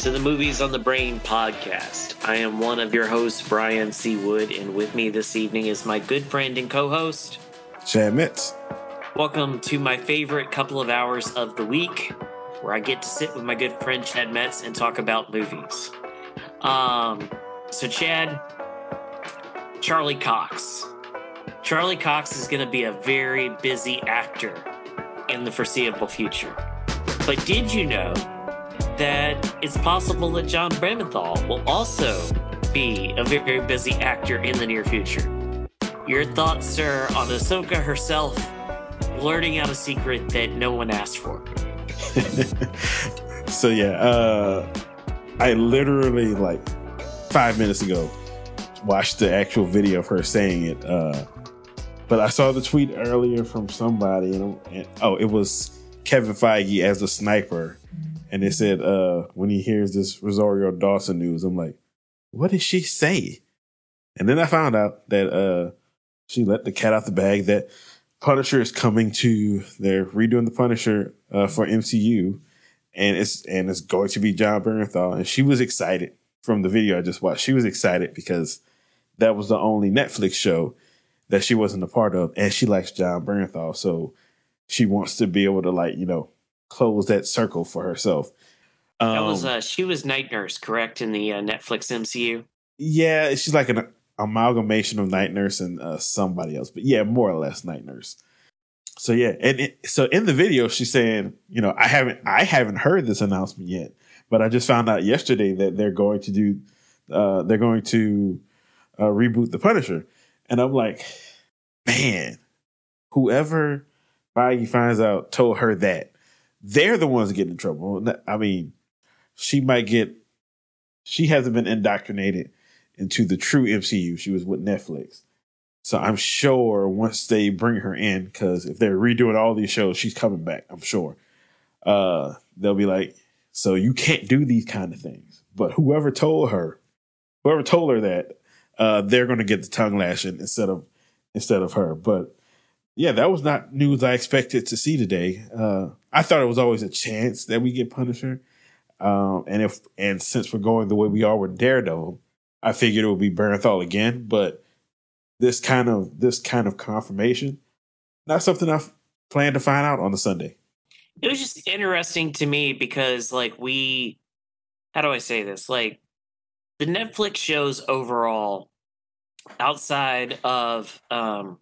To the Movies on the Brain podcast. I am one of your hosts, Brian C. Wood, and with me this evening is my good friend and co host, Chad Mitz. Welcome to my favorite couple of hours of the week where I get to sit with my good friend Chad Metz and talk about movies. Um, so, Chad, Charlie Cox. Charlie Cox is going to be a very busy actor in the foreseeable future. But did you know that it's possible that Jon Bernthal will also be a very busy actor in the near future. Your thoughts, sir, on Ahsoka herself blurting out a secret that no one asked for. so yeah, uh, I literally like five minutes ago watched the actual video of her saying it. Uh, but I saw the tweet earlier from somebody, and, and oh, it was Kevin Feige as a sniper and they said uh, when he hears this Rosario Dawson news, I'm like, what did she say? And then I found out that uh, she let the cat out the bag that Punisher is coming to. They're redoing the Punisher uh, for MCU, and it's and it's going to be Jon Bernthal. And she was excited from the video I just watched. She was excited because that was the only Netflix show that she wasn't a part of, and she likes Jon Bernthal, so she wants to be able to like you know close that circle for herself. Um, that was um, uh, she was night nurse, correct, in the uh, Netflix MCU. Yeah, she's like an amalgamation of night nurse and uh, somebody else, but yeah, more or less night nurse. So yeah, and it, so in the video, she's saying, you know, I haven't I haven't heard this announcement yet, but I just found out yesterday that they're going to do, uh, they're going to uh, reboot the Punisher, and I'm like, man, whoever Feige finds out told her that they're the ones getting in trouble. I mean, she might get. She hasn't been indoctrinated into the true MCU. She was with Netflix. So I'm sure once they bring her in, because if they're redoing all these shows, she's coming back. I'm sure. Uh, they'll be like, so you can't do these kind of things. But whoever told her, whoever told her that, uh, they're going to get the tongue lashing instead of instead of her. But yeah, that was not news I expected to see today. Uh, I thought it was always a chance that we get Punisher. Um, and if and since we're going the way we are with Daredevil, I figured it would be Bernthal again. But this kind of this kind of confirmation, not something I plan to find out on the Sunday. It was just interesting to me because, like, we, how do I say this? Like, the Netflix shows overall, outside of um,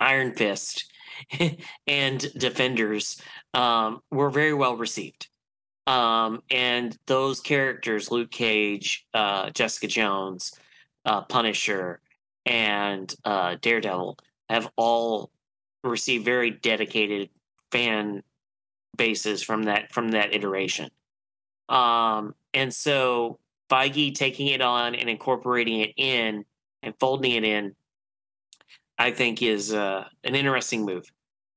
Iron Fist and Defenders um, were very well received. Um, and those characters, Luke Cage, uh, Jessica Jones, uh, Punisher, and uh, Daredevil, have all received very dedicated fan bases from that from that iteration. Um, and so Feige taking it on and incorporating it in and folding it in I think is uh, an interesting move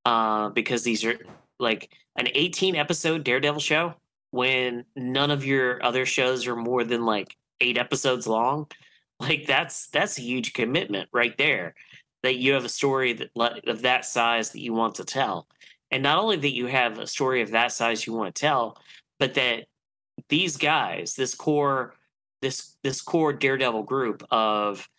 uh, because these are like an 18 episode Daredevil show when none of your other shows are more than like eight episodes long. Like that's that's a huge commitment right there. That you have a story that of that size that you want to tell, and not only that you have a story of that size you want to tell, but that these guys, this core, this this core Daredevil group of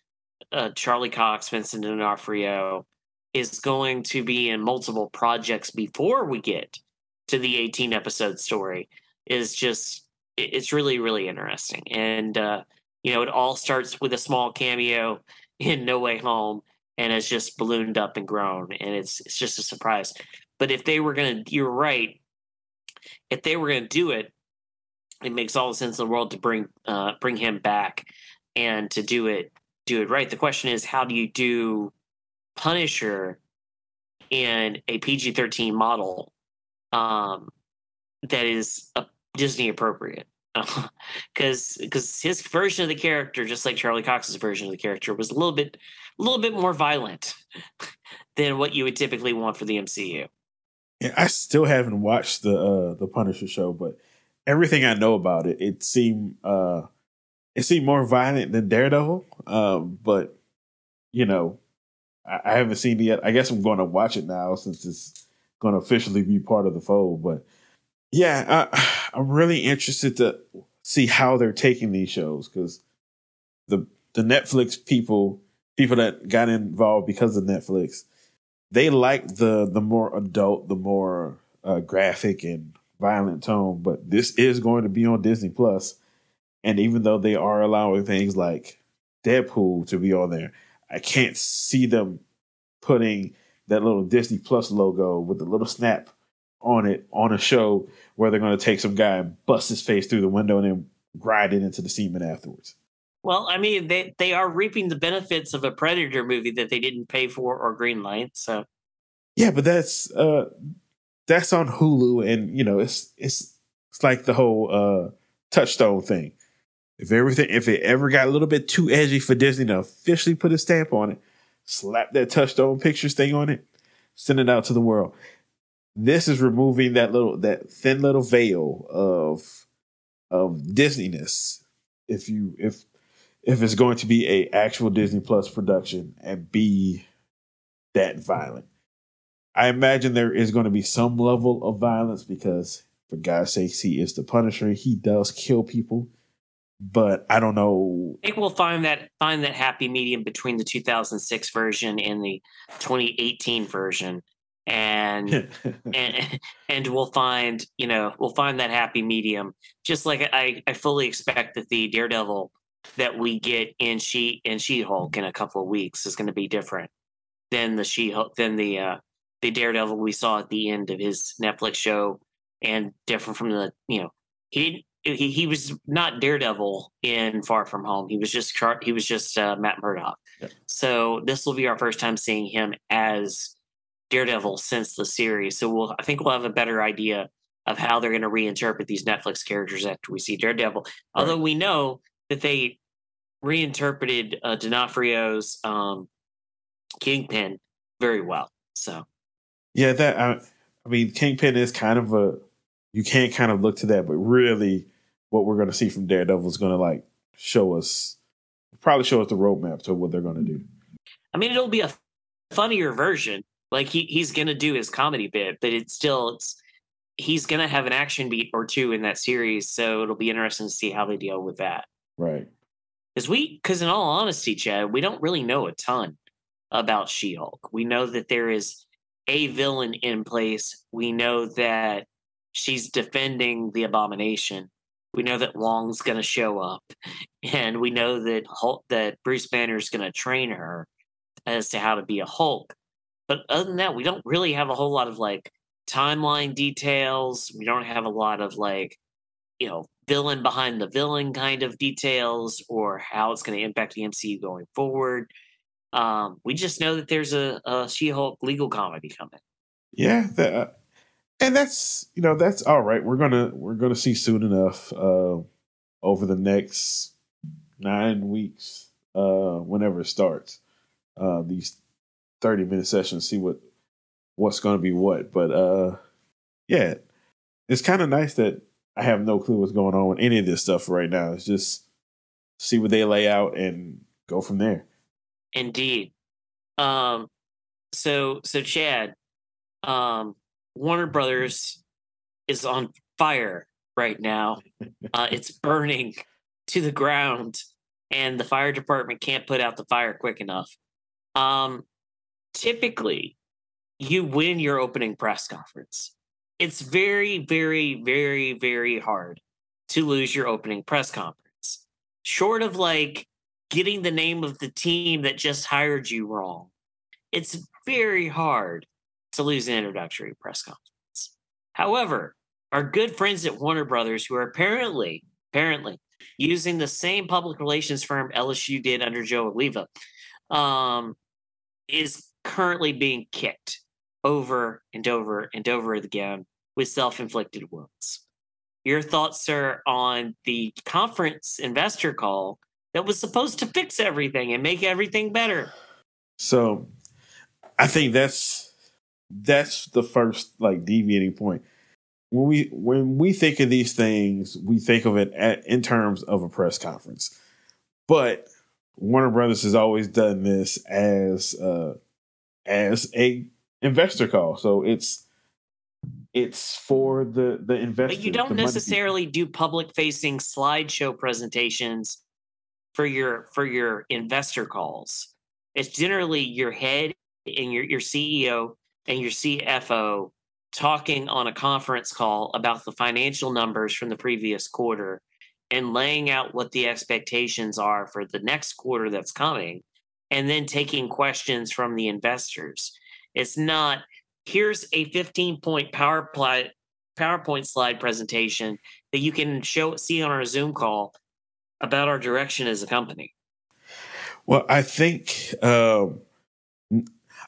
uh, Charlie Cox, Vincent D'Onofrio is going to be in multiple projects before we get to the 18 episode story is just it's really really interesting and uh, you know it all starts with a small cameo in No Way Home and it's just ballooned up and grown and it's it's just a surprise. But if they were gonna, you're right. If they were gonna do it, it makes all the sense in the world to bring uh, bring him back and to do it do it right. The question is, how do you do Punisher in a PG thirteen model um, that is a Disney appropriate? Because because his version of the character, just like Charlie Cox's version of the character, was a little bit a little bit more violent than what you would typically want for the MCU. Yeah, I still haven't watched the uh, the Punisher show, but everything I know about it, it seemed uh, it seemed more violent than Daredevil. Um, but you know, I, I, haven't seen it yet. I guess I'm going to watch it now since it's going to officially be part of the fold. But yeah, uh, I'm really interested to see how they're taking these shows because the the Netflix people, people that got involved because of Netflix, they like the the more adult, the more uh, graphic and violent tone. But this is going to be on Disney Plus, and even though they are allowing things like Deadpool to be on there, I can't see them putting that little Disney Plus logo with the little snap on it on a show where they're going to take some guy and bust his face through the window and then ride it into the semen afterwards. Well, I mean, they they are reaping the benefits of a Predator movie that they didn't pay for or greenlight. So, yeah, but that's uh that's on Hulu, and you know, it's it's it's like the whole uh Touchstone thing. If everything, if it ever got a little bit too edgy for Disney to officially put a stamp on it, slap that Touchstone Pictures thing on it, send it out to the world. This is removing that little that thin little veil of of Disneyness. If you if if it's going to be a actual Disney Plus production and be that violent. I imagine there is going to be some level of violence because for God's sakes, he is the Punisher. He does kill people, but I don't know. I think we'll find that find that happy medium between the 2006 version and the 2018 version, and and and we'll find you know we'll find that happy medium. Just like I I fully expect that the Daredevil that we get in she in She Hulk in a couple of weeks is going to be different than the She Hulk than the uh, the Daredevil we saw at the end of his Netflix show, and different from the you know he he, he was not Daredevil in Far From Home. He was just he was just uh, Matt Murdock. Yep. So this will be our first time seeing him as Daredevil since the series. So we'll I think we'll have a better idea of how they're going to reinterpret these Netflix characters after we see Daredevil. Right. Although we know that they reinterpreted uh, D'Onofrio's um, Kingpin very well. So, yeah, that I, I mean, Kingpin is kind of a you can't kind of look to that, but really, what we're going to see from Daredevil is going to like show us, probably show us the roadmap to what they're going to do. I mean, it'll be a funnier version. Like he he's going to do his comedy bit, but it's still it's he's going to have an action beat or two in that series, so it'll be interesting to see how they deal with that. Right. Because we, because in all honesty, Chad, we don't really know a ton about She Hulk. We know that there is a villain in place. We know that she's defending the abomination. We know that Wong's going to show up, and we know that Hulk, that Bruce Banner is going to train her as to how to be a Hulk. But other than that, we don't really have a whole lot of like timeline details. We don't have a lot of like, you know, villain behind the villain kind of details or how it's going to impact the MCU going forward. Um, we just know that there's a, a She-Hulk legal comedy coming. Yeah, uh, and that's you know that's all right. We're gonna we're gonna see soon enough uh, over the next nine weeks, uh, whenever it starts. Uh, these thirty minute sessions, see what what's to be what. But uh, yeah, it's kind of nice that I have no clue what's going on with any of this stuff right now. It's just see what they lay out and go from there. Indeed. Um, so so Chad, um, Warner Brothers is on fire right now. Uh, it's burning to the ground, and the fire department can't put out the fire quick enough. Um, typically, you win your opening press conference it's very, very, very, very hard to lose your opening press conference. Short of like getting the name of the team that just hired you wrong, it's very hard to lose an introductory press conference. However, our good friends at Warner Brothers, who are apparently, apparently using the same public relations firm LSU did under Joe Alleva, um, is currently being kicked over and over and over again with self inflicted wounds. Your thoughts, sir, on the conference investor call that was supposed to fix everything and make everything better? So I think that's that's the first like deviating point. When we when we think of these things, we think of it at, in terms of a press conference. But Warner Brothers has always done this as uh, as a investor call. So it's it's for the the investors. But you don't necessarily do public facing slideshow presentations for your for your investor calls. It's generally your head and your your CEO and your CFO talking on a conference call about the financial numbers from the previous quarter and laying out what the expectations are for the next quarter that's coming and then taking questions from the investors. It's not here's a 15 point PowerPoint slide presentation that you can show see on our Zoom call about our direction as a company. Well, I think um,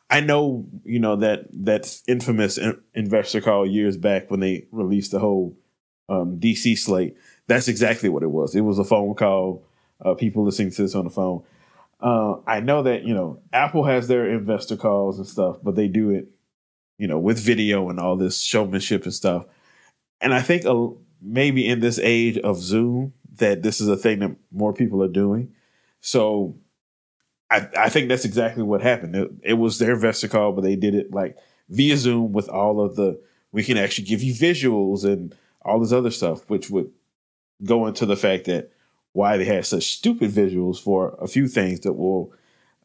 I know you know that that infamous investor call years back when they released the whole um, DC slate. That's exactly what it was. It was a phone call. Uh, people listening to this on the phone. Uh, I know that you know Apple has their investor calls and stuff, but they do it, you know, with video and all this showmanship and stuff. And I think uh, maybe in this age of Zoom, that this is a thing that more people are doing. So I, I think that's exactly what happened. It, it, was their investor call, but they did it like via Zoom with all of the, we can actually give you visuals and all this other stuff, which would go into the fact that why they had such stupid visuals for a few things that we'll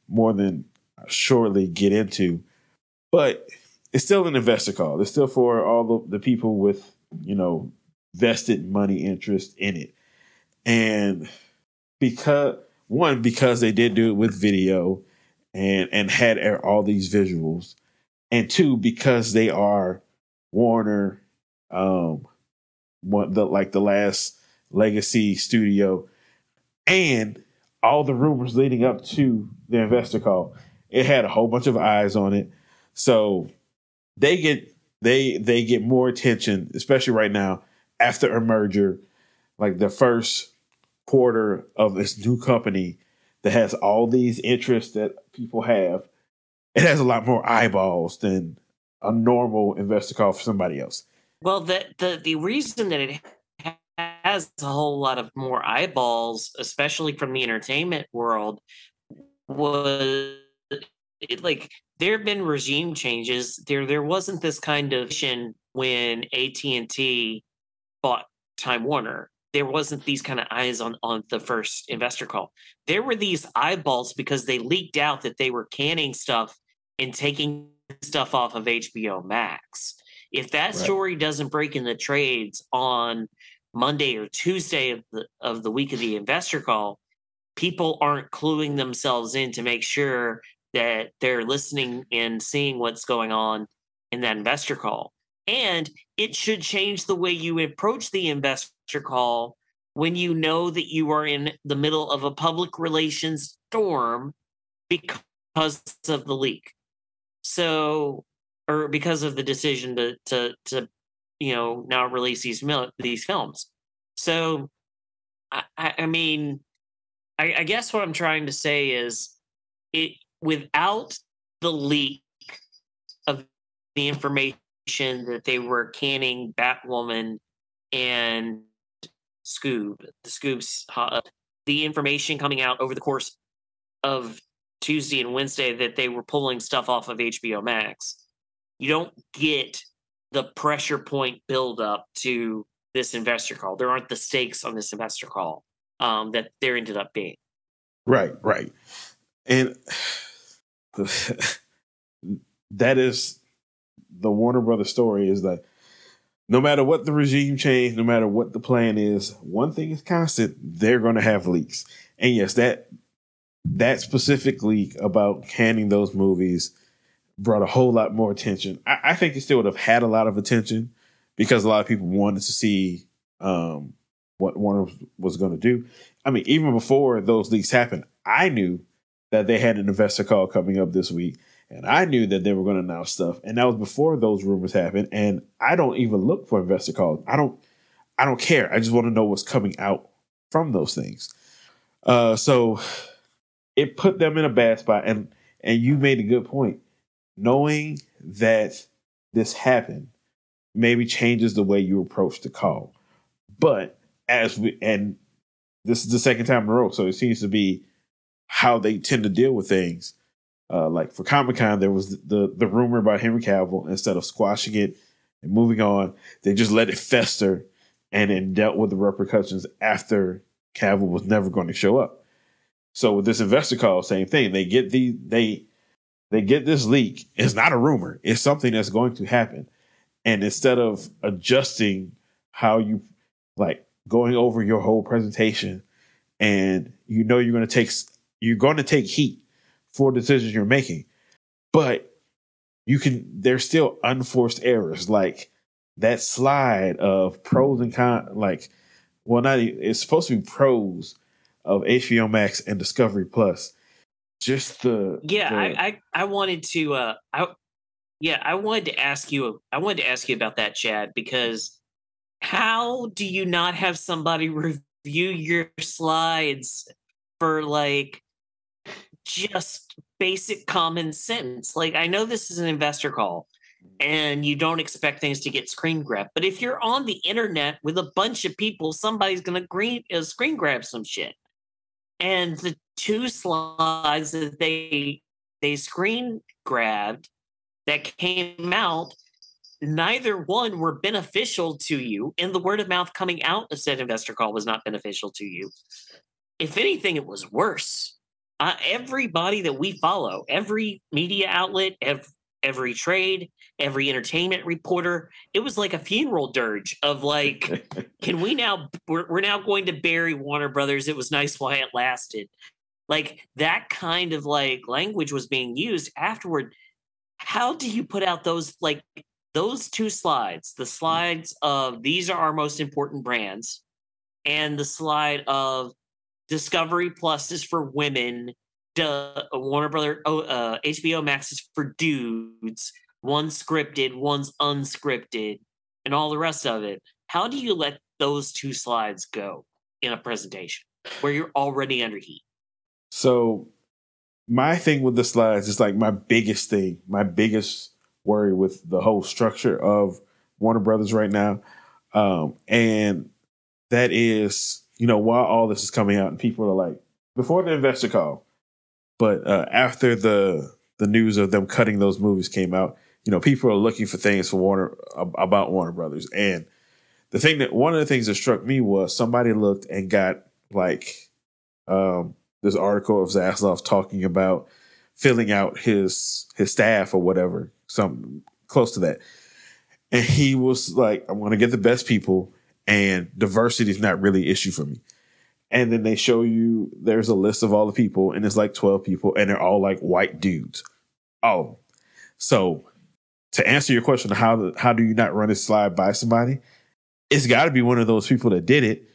more than surely get into. But it's still an investor call. It's still for all the, the people with, you know, vested money interest in it. And because one because they did do it with video and and had all these visuals, and two because they are Warner, um, one the like the last legacy studio, and all the rumors leading up to the investor call. It had a whole bunch of eyes on it, so they get they they get more attention, especially right now after a merger. Like the first quarter of this new company that has all these interests that people have, it has a lot more eyeballs than a normal investor call for somebody else. Well, the the the reason that it has a whole lot of more eyeballs, especially from the entertainment world, was it, like there have been regime changes. There there wasn't this kind of when AT and T bought Time Warner there wasn't these kind of eyes on on the first investor call. There were these eyeballs because they leaked out that they were canning stuff and taking stuff off of HBO Max. If that right. story doesn't break in the trades on Monday or Tuesday of the of the week of the investor call, people aren't cluing themselves in to make sure that they're listening and seeing what's going on in that investor call. And it should change the way you approach the investor call when you know that you are in the middle of a public relations storm because of the leak. So, or because of the decision to to to you know now release these mil- these films. So, I, I mean, I, I guess what I'm trying to say is it without the leak of the information that they were canning Batwoman and Scoob, the Scoob's uh, the information coming out over the course of Tuesday and Wednesday that they were pulling stuff off of HBO Max. You don't get the pressure point build up to this investor call. There aren't the stakes on this investor call um, that there ended up being. Right, right. And that is the Warner Brothers story is that no matter what the regime change, no matter what the plan is, one thing is constant: they're going to have leaks. And yes, that that specific leak about canning those movies brought a whole lot more attention. I, I, think it still would have had a lot of attention because a lot of people wanted to see um, what Warner was going to do. I mean, even before those leaks happened, I knew that they had an investor call coming up this week and I knew that they were going to announce stuff, and that was before those rumors happened. And I don't even look for investor calls. I don't. I don't care. I just want to know what's coming out from those things. Uh, so it put them in a bad spot, and and you made a good point. Knowing that this happened maybe changes the way you approach the call. But as we and this is the second time in a row, so it seems to be how they tend to deal with things uh, like for Comic Con, there was the the rumor about Henry Cavill. Instead of squashing it And moving on, they just let it fester and then dealt with the repercussions after Cavill was never going to show up. So with this investor call, same thing. They get the they they get this leak. It's not a rumor. It's something that's going to happen. And instead of adjusting how you like going over your whole presentation and you know you're going to take you're going to take heat for decisions you're making. But you can there's still unforced errors like that slide of pros and cons like well not it's supposed to be pros of HBO Max and Discovery Plus. Just the yeah the, I, I i wanted to uh i yeah i wanted to ask you i wanted to ask you about that chad because how do you not have somebody review your slides for like just basic common sense. Like i know this is an investor call and you don't expect things to get screen grabbed but if you're on the internet with a bunch of people somebody's going to green, uh, screen grab some shit. And the two slides that they they screen grabbed that came out neither one were beneficial to you and the word of mouth coming out of said investor call was not beneficial to you. If anything it was worse uh, everybody that we follow every media outlet every, every trade every entertainment reporter it was like a funeral dirge of like can we now we're, we're now going to bury warner brothers. It was nice while it lasted. Like that kind of like language was being used afterward. How do you put out those like those two slides? The slides of these are our most important brands and the slide of discovery plus is for women. Duh, warner brother oh, uh, hbo max is for dudes. One's scripted one's unscripted and all the rest of it. How do you let those two slides go in a presentation where you're already under heat? So my thing with the slides is like my biggest thing my biggest worry with the whole structure of Warner Brothers right now. Um, and that is, you know, while all this is coming out and people are like, before the investor call, but uh, after the the news of them cutting those movies came out, you know, people are looking for things for Warner about Warner Brothers. And the thing that one of the things that struck me was somebody looked and got like um, this article of Zaslav talking about filling out his his staff or whatever something close to that. And he was like, I'm to get the best people, and diversity is not really an issue for me. And then they show you there's a list of all the people, and it's like 12 people, and they're all like white dudes. Oh, so to answer your question, how how do you not run a slide by somebody? It's got to be one of those people that did it,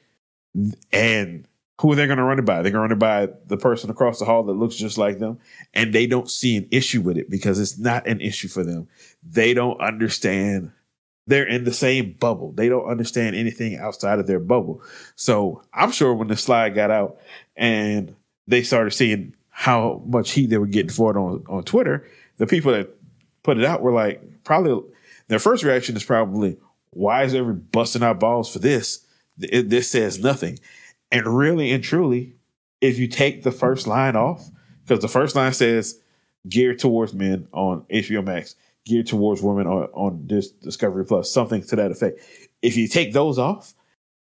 and who are they going to run it by? They're going to run it by the person across the hall that looks just like them, and they don't see an issue with it because it's not an issue for them. They don't understand. They're in the same bubble. They don't understand anything outside of their bubble. So I'm sure when the slide got out and they started seeing how much heat they were getting for it on, on Twitter, the people that put it out were like, probably their first reaction is probably, why is everybody busting out balls for this? This says nothing. And really and truly, if you take the first line off, because the first line says geared towards men on HBO Max, geared towards women on, on this Discovery Plus, something to that effect. If you take those off,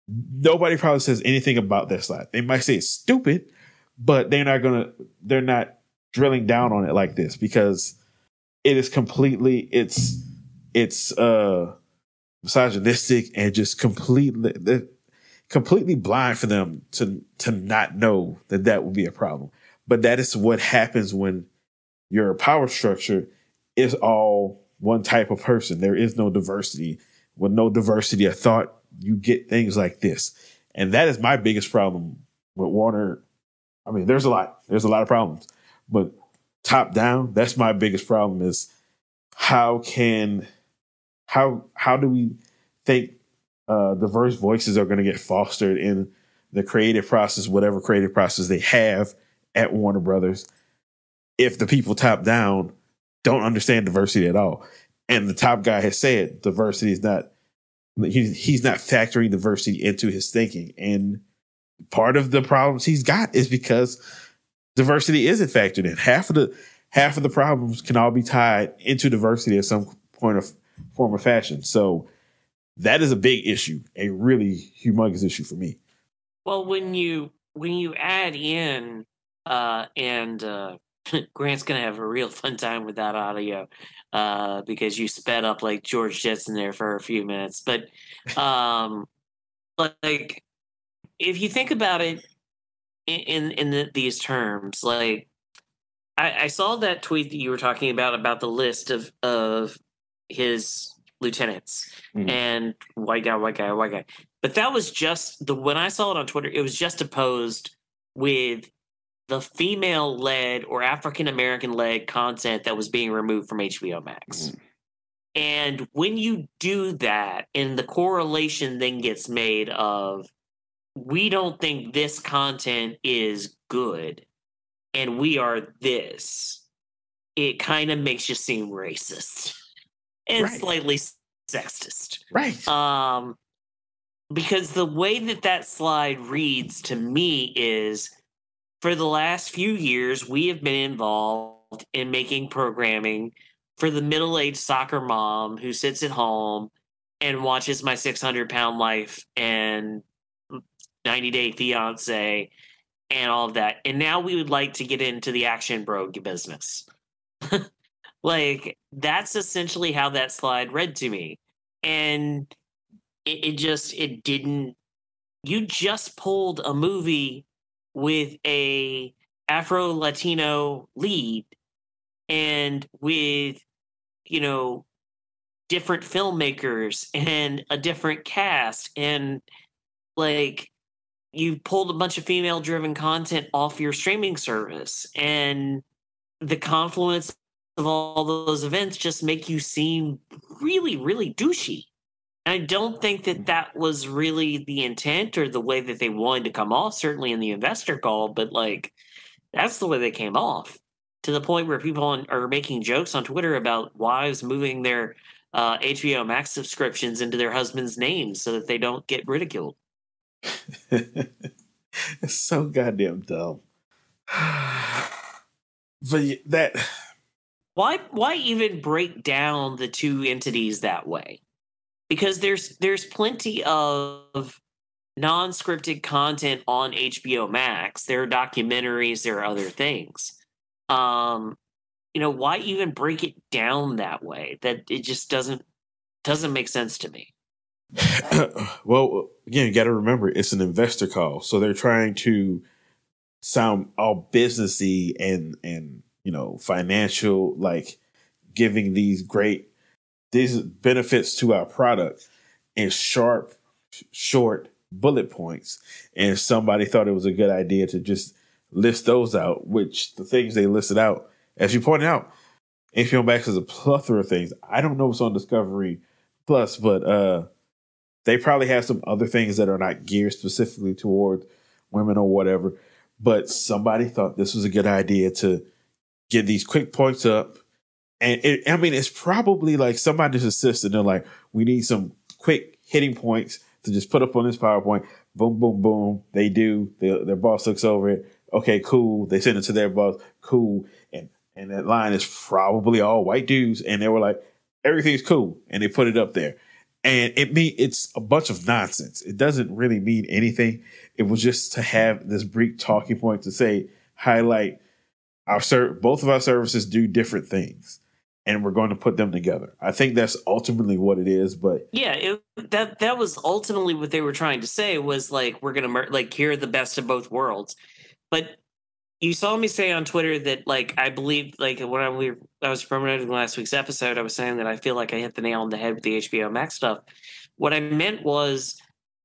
nobody probably says anything about that slide. They might say it's stupid, but they're not gonna they're not drilling down on it like this because it is completely it's it's uh misogynistic and just completely completely blind for them to to not know that that would be a problem. But that is what happens when your power structure is all one type of person. There is no diversity. With no diversity of thought, you get things like this. And that is my biggest problem with Warner. I mean, there's a lot. There's a lot of problems. But top down, that's my biggest problem is how can how how do we think uh, diverse voices are going to get fostered in the creative process, whatever creative process they have at Warner Brothers, if the people top down don't understand diversity at all. And the top guy has said diversity is not he, he's not factoring diversity into his thinking. And part of the problems he's got is because diversity isn't factored in. Half of the half of the problems can all be tied into diversity at some point of form or fashion. So that is a big issue, a really humongous issue for me. Well, when you when you add in uh, and uh, Grant's gonna have a real fun time with that audio uh, because you sped up like George Jetson there for a few minutes. But um, like, if you think about it in in the, these terms, like I, I saw that tweet that you were talking about about the list of of his lieutenants mm-hmm. and white guy, white guy, white guy. But that was just the when I saw it on Twitter, it was just opposed with the female led or African American led content that was being removed from HBO Max. Mm. And when you do that, and the correlation then gets made of, we don't think this content is good, and we are this, it kind of makes you seem racist and right. slightly sexist. Right. Um, because the way that that slide reads to me is for the last few years, we have been involved in making programming for the middle aged soccer mom who sits at home and watches my 600 pound life and 90 day fiance and all of that. And now we would like to get into the action bro business. like, that's essentially how that slide read to me. And it, it just, it didn't. You just pulled a movie with a Afro Latino lead and with you know different filmmakers and a different cast. And like you pulled a bunch of female driven content off your streaming service. And the confluence of all those events just make you seem really really douchey I don't think that that was really the intent or the way that they wanted to come off, certainly in the investor call, but like that's the way they came off to the point where people on, are making jokes on Twitter about wives moving their uh, HBO Max subscriptions into their husband's names so that they don't get ridiculed. it's so goddamn dumb. but that why why even break down the two entities that way? Because there's there's plenty of non-scripted content on HBO Max. There are documentaries, there are other things. Um, you know, why even break it down that way? That it just doesn't doesn't make sense to me. well, again, you got to remember it's an investor call, so they're trying to sound all businessy and and you know financial, like giving these great these benefits to our product in sharp, short bullet points. And somebody thought it was a good idea to just list those out, which the things they listed out, as you pointed out, HBO Max has a plethora of things. I don't know what's on Discovery Plus, but uh, they probably have some other things that are not geared specifically toward women or whatever. But somebody thought this was a good idea to get these quick points up and it, I mean, it's probably like somebody's assistant. They're like, we need some quick hitting points to just put up on this PowerPoint. Boom, boom, boom. They do. They, their boss looks over it. Okay, cool. They send it to their boss. Cool. And and that line is probably all white dudes. And they were like, everything's cool. And they put it up there. And it mean it's a bunch of nonsense. It doesn't really mean anything. It was just to have this brief talking point to say, highlight our ser- both of our services do different things and we're going to put them together. I think that's ultimately what it is. But yeah, it, that that was ultimately what they were trying to say was like we're gonna mer- like hear the best of both worlds. But you saw me say on Twitter that like I believe like when I, we, I was promoting last week's episode, I was saying that I feel like I hit the nail on the head with the HBO Max stuff. What I meant was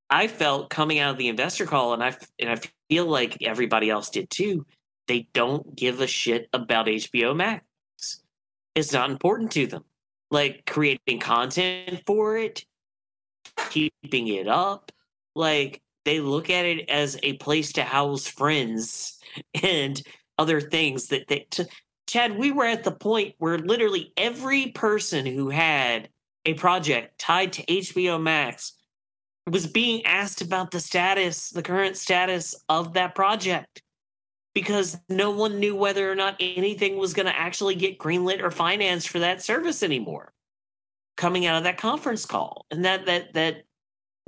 I felt coming out of the investor call, and I and I feel like everybody else did too. They don't give a shit about HBO Max is not important to them. Like creating content for it, keeping it up. Like they look at it as a place to house friends and other things that they. To, Chad, we were at the point where literally every person who had a project tied to HBO Max was being asked about the status, the current status of that project because no one knew whether or not anything was going to actually get greenlit or financed for that service anymore. coming out of that conference call. And that that that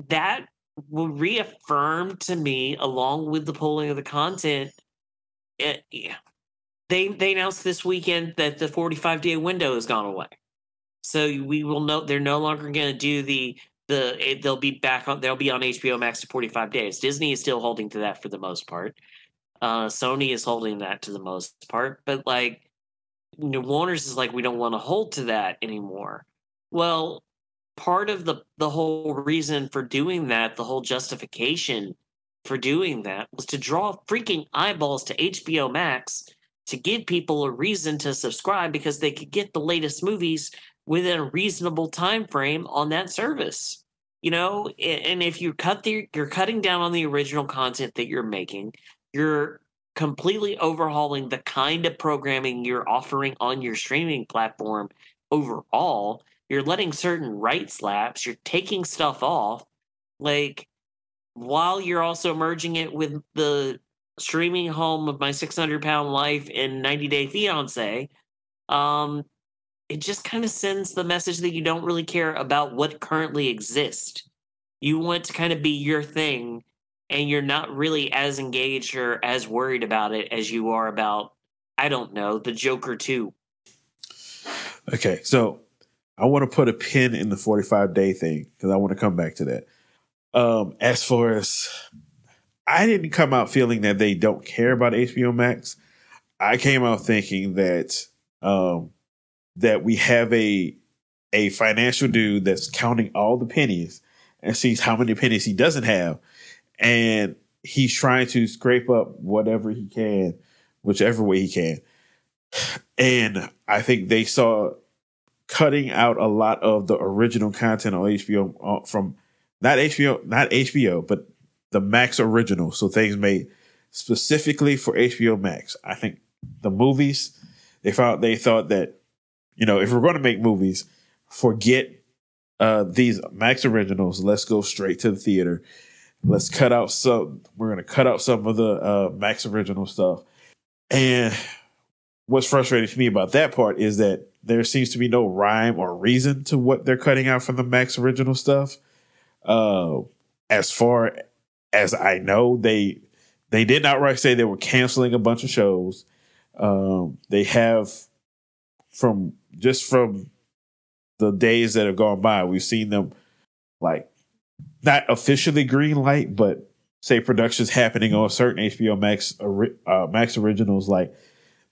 that will reaffirm to me, along with the polling of the content. It, yeah, they they announced this weekend that the 45 day window has gone away. So we will know they're no longer going to do the the it, they'll be back on they'll be on HBO Max in 45 days. Disney is still holding to that for the most part. Uh, Sony is holding that to the most part, but like know, Warner's is like we don't want to hold to that anymore. Well, part of the the whole reason for doing that, the whole justification for doing that was to draw freaking eyeballs to HBO Max to give people a reason to subscribe because they could get the latest movies within a reasonable time frame on that service you know and if you cut the you're cutting down on the original content that you're making you're completely overhauling the kind of programming you're offering on your streaming platform overall. You're letting certain rights lapse. You're taking stuff off. Like while you're also merging it with the streaming home of my 600 pound life and 90 day fiance um it just kind of sends the message that you don't really care about what currently exists. You want to kind of be your thing, and you're not really as engaged or as worried about it as you are about, I don't know, the Joker 2. Okay, so I want to put a pin in the 45 day thing because I want to come back to that. Um, as far as I didn't come out feeling that they don't care about HBO Max. I came out thinking that um, that we have a a financial dude that's counting all the pennies and sees how many pennies he doesn't have and he's trying to scrape up whatever he can whichever way he can and i think they saw cutting out a lot of the original content on hbo uh, from not hbo not hbo but the max original so things made specifically for hbo max i think the movies they found they thought that you know, if we're going to make movies, forget uh, these Max originals. Let's go straight to the theater. Let's cut out some. We're to cut out some of the uh, Max original stuff. And what's frustrating to me about that part is that there seems to be no rhyme or reason to what they're cutting out from the Max original stuff. Uh, as far as I know, they they did not say they were canceling a bunch of shows. Um, they have from just from the days that have gone by, we've seen them like not officially green light, but say productions happening on certain HBO Max uh, Max originals like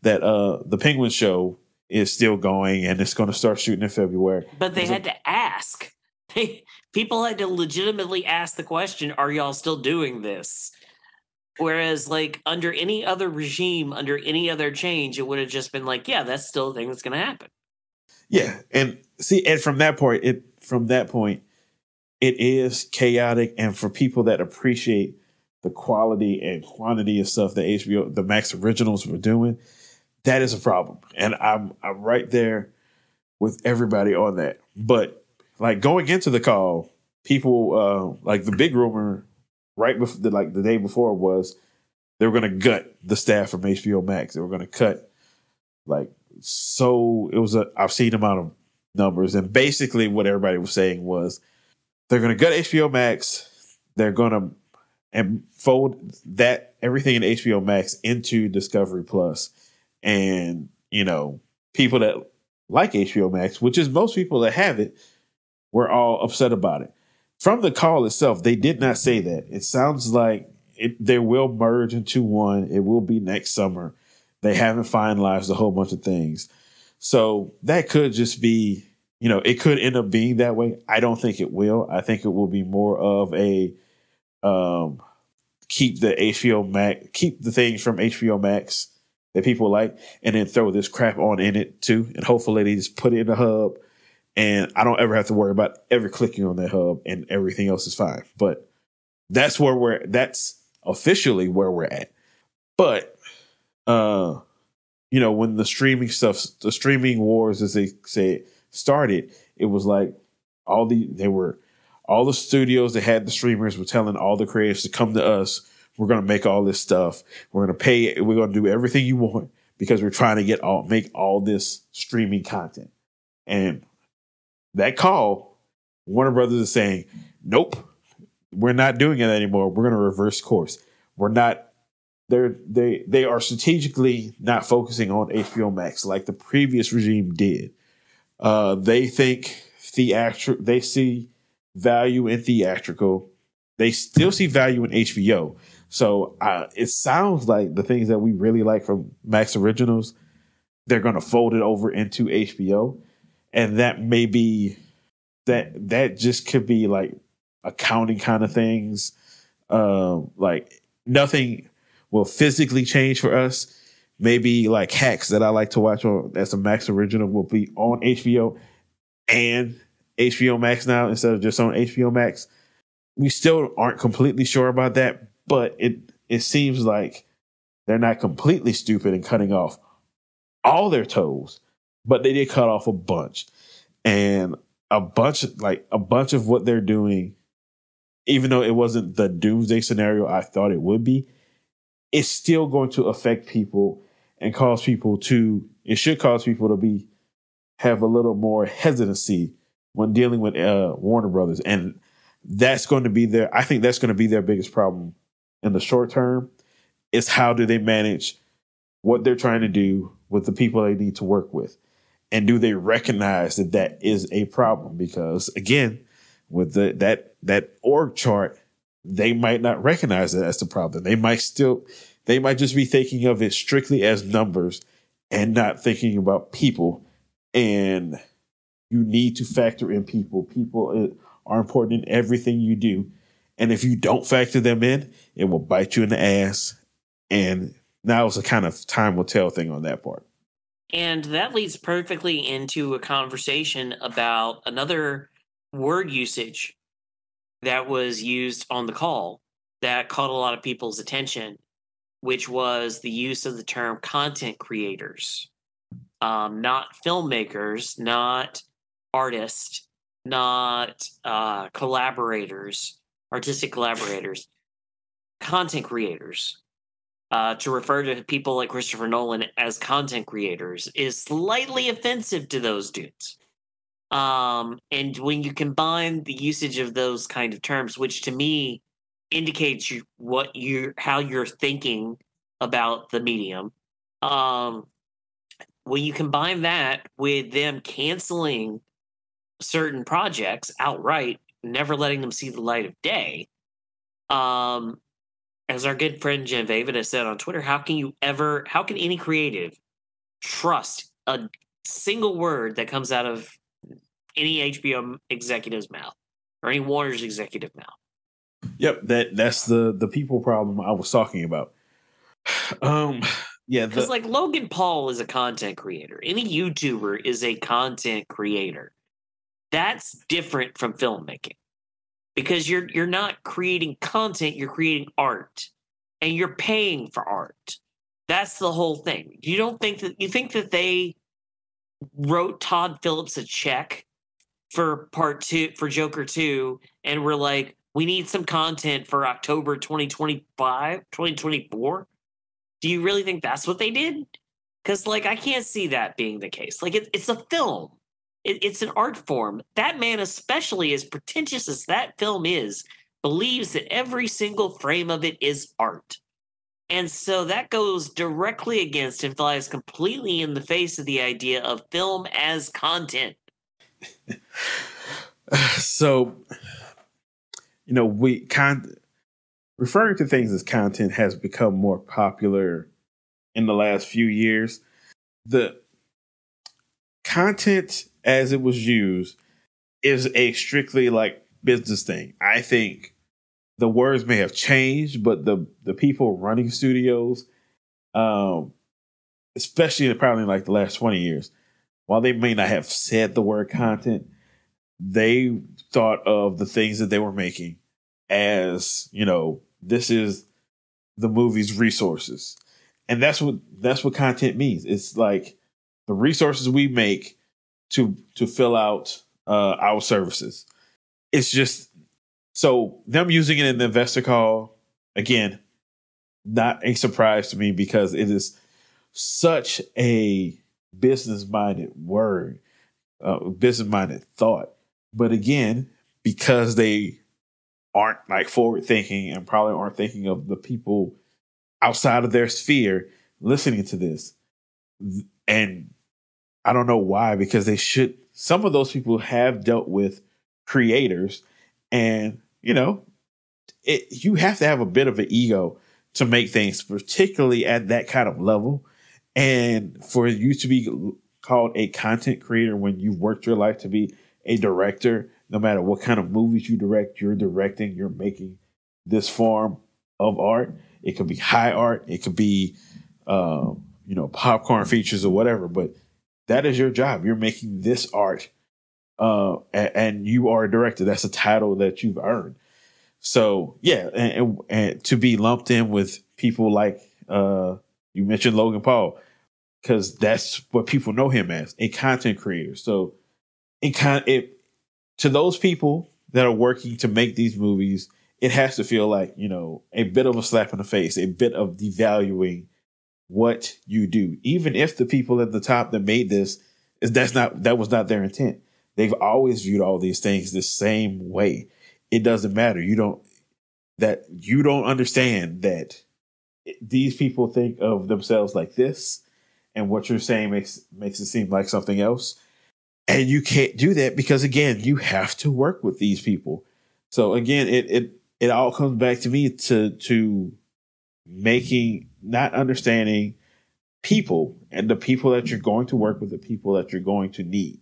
that. Uh, the Penguin Show is still going, and it's going to start shooting in February. But they had to ask. People had to legitimately ask the question: Are y'all still doing this? Whereas, like under any other regime, under any other change, it would have just been like, yeah, that's still a thing that's going to happen. Yeah, and see, and from that point, it from that point, it is chaotic, and for people that appreciate the quality and quantity of stuff that HBO, the Max originals were doing, that is a problem, and I'm I'm right there with everybody on that. But like going into the call, people uh like the big rumor right before the, like the day before was they were going to gut the staff from HBO Max. They were going to cut like so it was a obscene amount of numbers. And basically, what everybody was saying was they're going to gut HBO Max. They're going to and fold that everything in HBO Max into Discovery Plus, and you know people that like HBO Max, which is most people that have it, were all upset about it. From the call itself, they did not say that. It sounds like it, they will merge into one. It will be next summer. They haven't finalized a whole bunch of things. So that could just be, you know, it could end up being that way. I don't think it will. I think it will be more of a um, keep the HBO Max, keep the things from HBO Max that people like, and then throw this crap on in it too. And hopefully they just put it in the hub, and I don't ever have to worry about ever clicking on that hub, and everything else is fine. But that's where we're. That's officially where we're at. But uh, you know, when the streaming stuff, the streaming wars, as they say, started, it was like all the they were all the studios that had the streamers were telling all the creators to come to us. We're to make all this stuff. We're to pay. We're to do everything you want because we're trying to get all make all this streaming content. And that call, Warner Brothers is saying, nope, we're not doing it anymore. We're to reverse course. We're not. They're they they are strategically not focusing on HBO Max like the previous regime did. Uh, they think theatrical. They see value in theatrical. They still see value in HBO. So uh, it sounds like the things that we really like from Max Originals, they're going to fold it over into HBO, and that may be that that just could be like accounting kind of things. Um, like nothing will physically change for us. Maybe like hacks that I like to watch on that's a Max original will be on HBO and HBO Max now instead of just on HBO Max. We still aren't completely sure about that, but it it seems like they're not completely stupid in cutting off all their toes, but they did cut off a bunch. And a bunch like a bunch of what they're doing, even though it wasn't the doomsday scenario I thought it would be, it's still going to affect people and cause people to it should cause people to be have a little more hesitancy when dealing with uh, Warner Brothers, and that's going to be their. I think that's going to be their biggest problem in the short term. Is how do they manage what they're trying to do with the people they need to work with, and do they recognize that that is a problem? Because again, with the that that org chart, they might not recognize it as the problem. They might still, they might just be thinking of it strictly as numbers and not thinking about people and you need to factor in people. People eh, are important in everything you do. And if you don't factor them in, it will bite you in the ass. And now it's a kind of time will tell thing on that part. And that leads perfectly into a conversation about another word usage that was used on the call that caught a lot of people's attention, which was the use of the term content creators, um, not filmmakers, not artists, not uh, collaborators, artistic collaborators, content creators. Uh, to refer to people like Christopher Nolan as content creators is slightly offensive to those dudes. Um, and when you combine the usage of those kind of terms, which to me indicates what you how you're thinking about the medium, um, when you combine that with them canceling certain projects outright, never letting them see the light of day. Um, as our good friend Jen Vavid has said on Twitter, how can you ever, how can any creative trust a single word that comes out of any HBO executive's mouth or any Warner's executive mouth? Yep, that that's the the people problem I was talking about. Um, yeah, because like Logan Paul is a content creator. Any YouTuber is a content creator. That's different from filmmaking because you're you're not creating content, you're creating art, and you're paying for art. That's the whole thing. You don't think that you think that they wrote Todd Phillips a check for part two for Joker 2 and we're like, we need some content for October 2025, 2024. Do you really think that's what they did? Because, like, I can't see that being the case. Like, it, it's a film, it, it's an art form. That man, especially as pretentious as that film is, believes that every single frame of it is art. And so that goes directly against and flies completely in the face of the idea of film as content. so, you know, we kind referring to things as content has become more popular in the last few years. The content as it was used is a strictly like business thing. I think the words may have changed, but the the people running studios, um, especially probably like the last twenty years, while they may not have said the word content, they thought of the things that they were making as you know this is the movie's resources. And that's what that's what content means. It's like the resources we make to to fill out uh, our services. It's just so them using it in the investor call again not a surprise to me because it is such a business minded word uh, business minded thought. But again, because they aren't like forward thinking and probably aren't thinking of the people outside of their sphere listening to this. And I don't know why, because they should, some of those people have dealt with creators and, you know, it, you have to have a bit of an ego to make things, particularly at that kind of level. And for you to be called a content creator when you've worked your life to be a director, no matter what kind of movies you direct, you're directing, you're making this form of art. It could be high art, it could be, um, you know, popcorn features or whatever, but that is your job. You're making this art, uh, and, you are a director. That's a title that you've earned. So yeah, and, and to be lumped in with people like uh, you mentioned Logan Paul, because that's what people know him as a content creator. So it kind it to those people that are working to make these movies, it has to feel like you know a bit of a slap in the face, a bit of devaluing what you do, even if the people at the top that made this is that's not that was not their intent. They've always viewed all these things the same way it doesn't matter. You don't that you don't understand that these people think of themselves like this, and what you're saying makes makes it seem like something else. And you can't do that because again, you have to work with these people. So again, it it it all comes back to me to to making not understanding people and the people that you're going to work with, the people that you're going to need.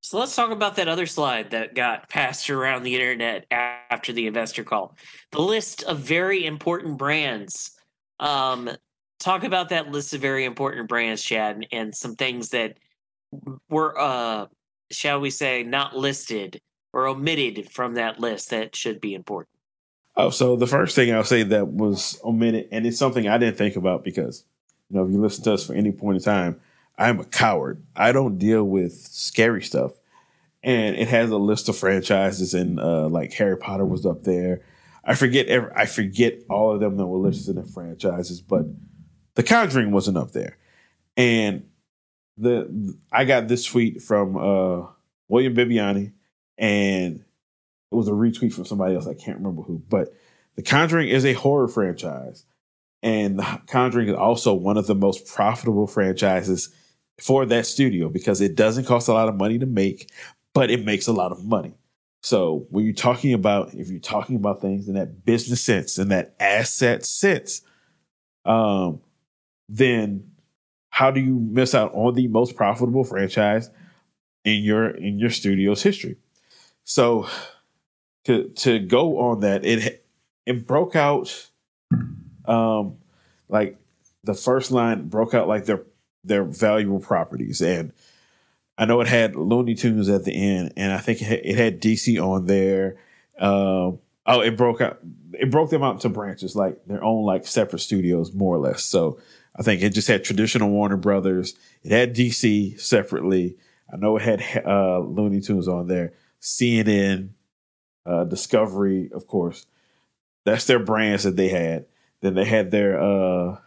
So let's talk about that other slide that got passed around the internet after the investor call. The list of very important brands. Um, talk about that list of very important brands, Chad, and, and some things that were, uh, shall we say, not listed or omitted from that list that should be important. Oh, so the first thing I'll say that was omitted, and it's something I didn't think about because, you know, if you listen to us for any point in time, I'm a coward. I don't deal with scary stuff. And it has a list of franchises, and uh, like Harry Potter was up there. I forget every, I forget all of them that were listed in the franchises, but The Conjuring wasn't up there. And the I got this tweet from uh, William Bibbiani, and it was a retweet from somebody else. I can't remember who, but The Conjuring is a horror franchise, and The Conjuring is also one of the most profitable franchises for that studio because it doesn't cost a lot of money to make, but it makes a lot of money. So when you're talking about, if you're talking about things in that business sense, in that asset sense, um, then how do you miss out on the most profitable franchise in your in your studio's history? So to to go on that, it it broke out, um, like the first line broke out like their their valuable properties. And I know it had Looney Tunes at the end, and I think it had, DC on there. Um, oh, it broke out. It broke them out into branches, like their own, like separate studios, more or less. So I think it just had traditional Warner Brothers. It had DC separately. I know it had uh, Looney Tunes on there. CNN, uh, Discovery, of course. That's their brands that they had. Then they had their, uh,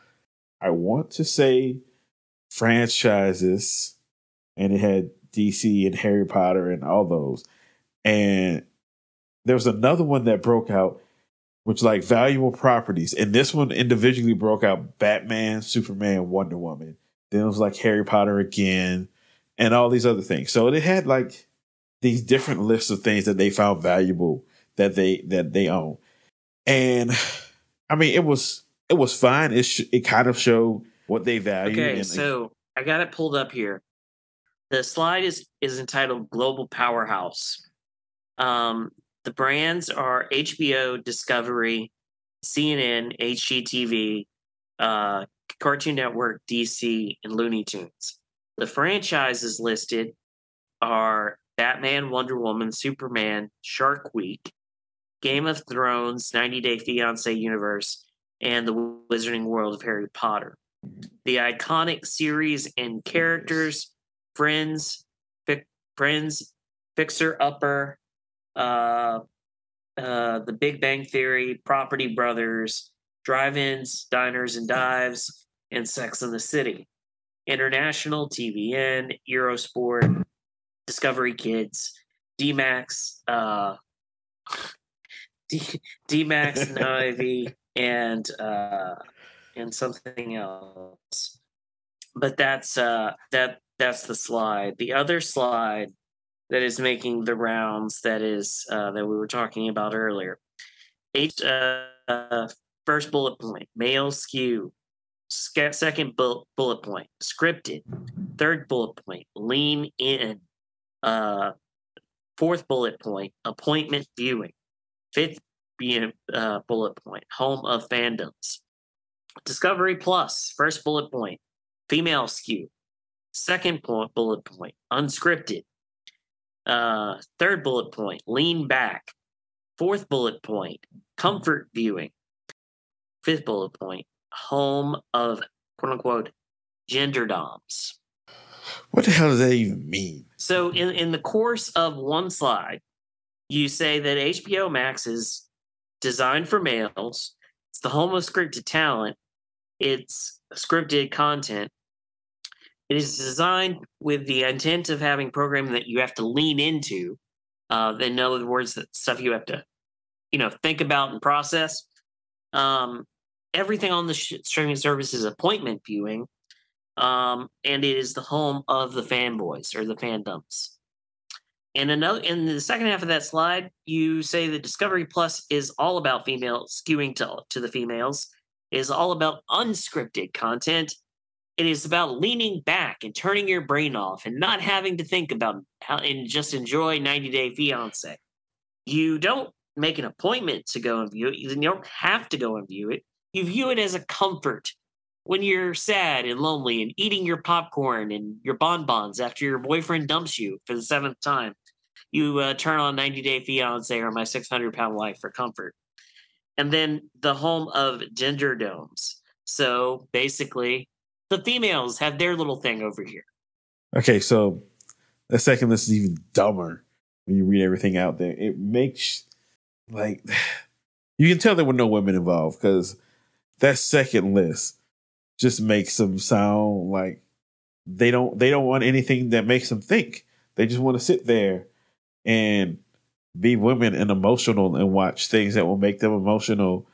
I want to say, franchises, and it had DC and Harry Potter and all those. And there was another one that broke out, which like valuable properties, and this one individually broke out Batman, Superman, Wonder Woman. Then it was like Harry Potter again, and all these other things. So it had like these different lists of things that they found valuable that they that they own, and I mean it was it was fine. It sh- it kind of showed what they value. Okay, so I got it pulled up here. The slide is is entitled Global Powerhouse. Um, the brands are HBO, Discovery, CNN, HGTV, uh, Cartoon Network, DC, and Looney Tunes. The franchises listed are Batman, Wonder Woman, Superman, Shark Week, Game of Thrones, 90 Day Fiance Universe, and the Wizarding World of Harry Potter the iconic series and characters, Friends, Friends, Fixer Upper, uh, uh, The Big Bang Theory, Property Brothers, Drive-ins, Diners and Dives, and Sex in the City. International, TVN, Eurosport, Discovery Kids, D-Max, uh, D, D-Max, Navy, and uh, and something else. But that's uh, that that's the slide. The other slide that is making the rounds that is uh, that we were talking about earlier. Eight, uh, first bullet point: male skew. Second bullet point: scripted. Third bullet point: lean in. Uh, fourth bullet point: appointment viewing. Fifth uh, bullet point: home of fandoms. Discovery Plus, first bullet point: female skew. Second point, bullet point: unscripted. Uh, third bullet point: lean back. Fourth bullet point: comfort viewing. Fifth bullet point: home of quote unquote gender doms. What the hell does that even mean? So, in, in the course of one slide, you say that HBO Max is designed for males. It's the home of scripted talent. It's scripted content. It is designed with the intent of having programming that you have to lean into. Uh, in other words, that stuff you have to, you know, think about and process. Um, everything on the sh- streaming service is appointment viewing, um, and it is the home of the fanboys or the fandoms. And another in the second half of that slide, you say that Discovery Plus is all about female skewing to to the females. is all about unscripted content. It is about leaning back and turning your brain off and not having to think about how and just enjoy 90 Day Fiance. You don't make an appointment to go and view it. You don't have to go and view it. You view it as a comfort when you're sad and lonely and eating your popcorn and your bonbons after your boyfriend dumps you for the seventh time. You uh, turn on 90 Day Fiance or My 600 Pound Life for comfort. And then the home of gender domes. So basically, the females have their little thing over here. Okay, so the second list is even dumber when you read everything out there. It makes like you can tell there were no women involved because that second list just makes them sound like they don't they don't want anything that makes them think. They just want to sit there and be women and emotional and watch things that will make them emotional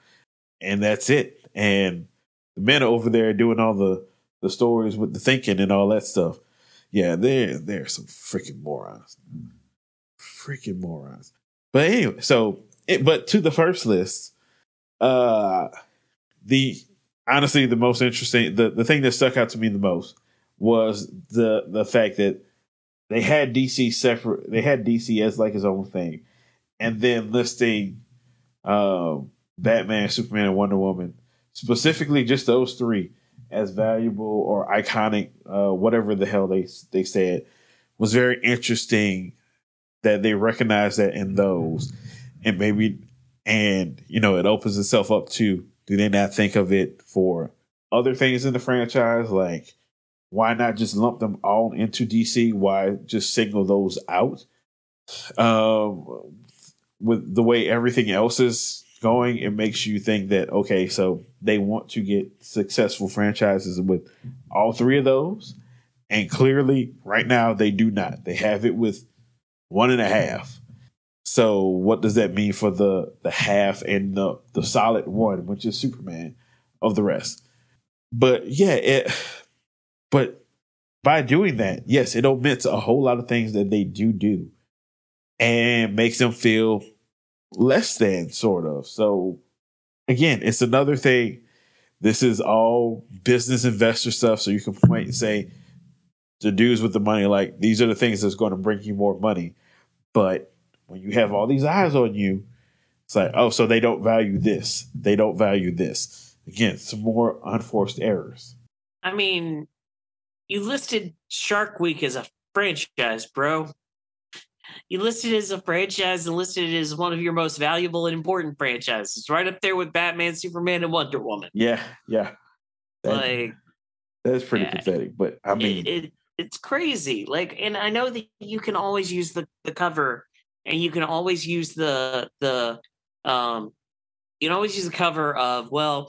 and that's it. And the men are over there doing all the the stories with the thinking and all that stuff. Yeah, they're they're some freaking morons. Freaking morons. But anyway, so it, but to the first list, uh the honestly the most interesting the, the thing that stuck out to me the most was the the fact that they had DC separate they had DC as like his own thing. And then listing um, Batman, Superman, and Wonder Woman, specifically just those three as valuable or iconic, uh, whatever the hell they they said, was very interesting that they recognize that in those, and maybe, and you know, it opens itself up to do they not think of it for other things in the franchise? Like, why not just lump them all into DC? Why just signal those out? Um, with the way everything else is going, it makes you think that okay, so they want to get successful franchises with all three of those, and clearly, right now they do not. They have it with one and a half. So what does that mean for the the half and the the solid one, which is Superman, of the rest? But yeah, it. But by doing that, yes, it omits a whole lot of things that they do do, and makes them feel less than, sort of. So again, it's another thing. This is all business investor stuff, so you can point and say the dudes with the money, like these are the things that's going to bring you more money. But when you have all these eyes on you, it's like, oh, so they don't value this. They don't value this. Again, some more unforced errors. I mean, you listed Shark Week as a franchise, bro. You listed as a franchise and listed it as one of your most valuable and important franchises, right up there with Batman, Superman, and Wonder Woman. Yeah, yeah. That, like that's pretty yeah, pathetic, but I mean, it, it, it's crazy. Like, and I know that you can always use the the cover and you can always use the the um you can always use the cover of well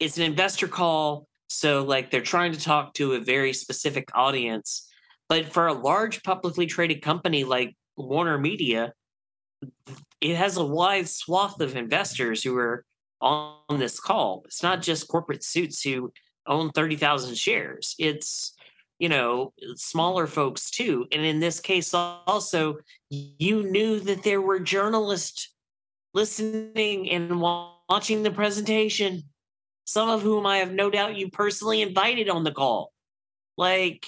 it's an investor call so like they're trying to talk to a very specific audience But for a large publicly traded company like Warner Media, it has a wide swath of investors who are on this call. It's not just corporate suits who own 30,000 shares. It's, you know, smaller folks too. And in this case, also, you knew that there were journalists listening and watching the presentation, some of whom I have no doubt you personally invited on the call. Like,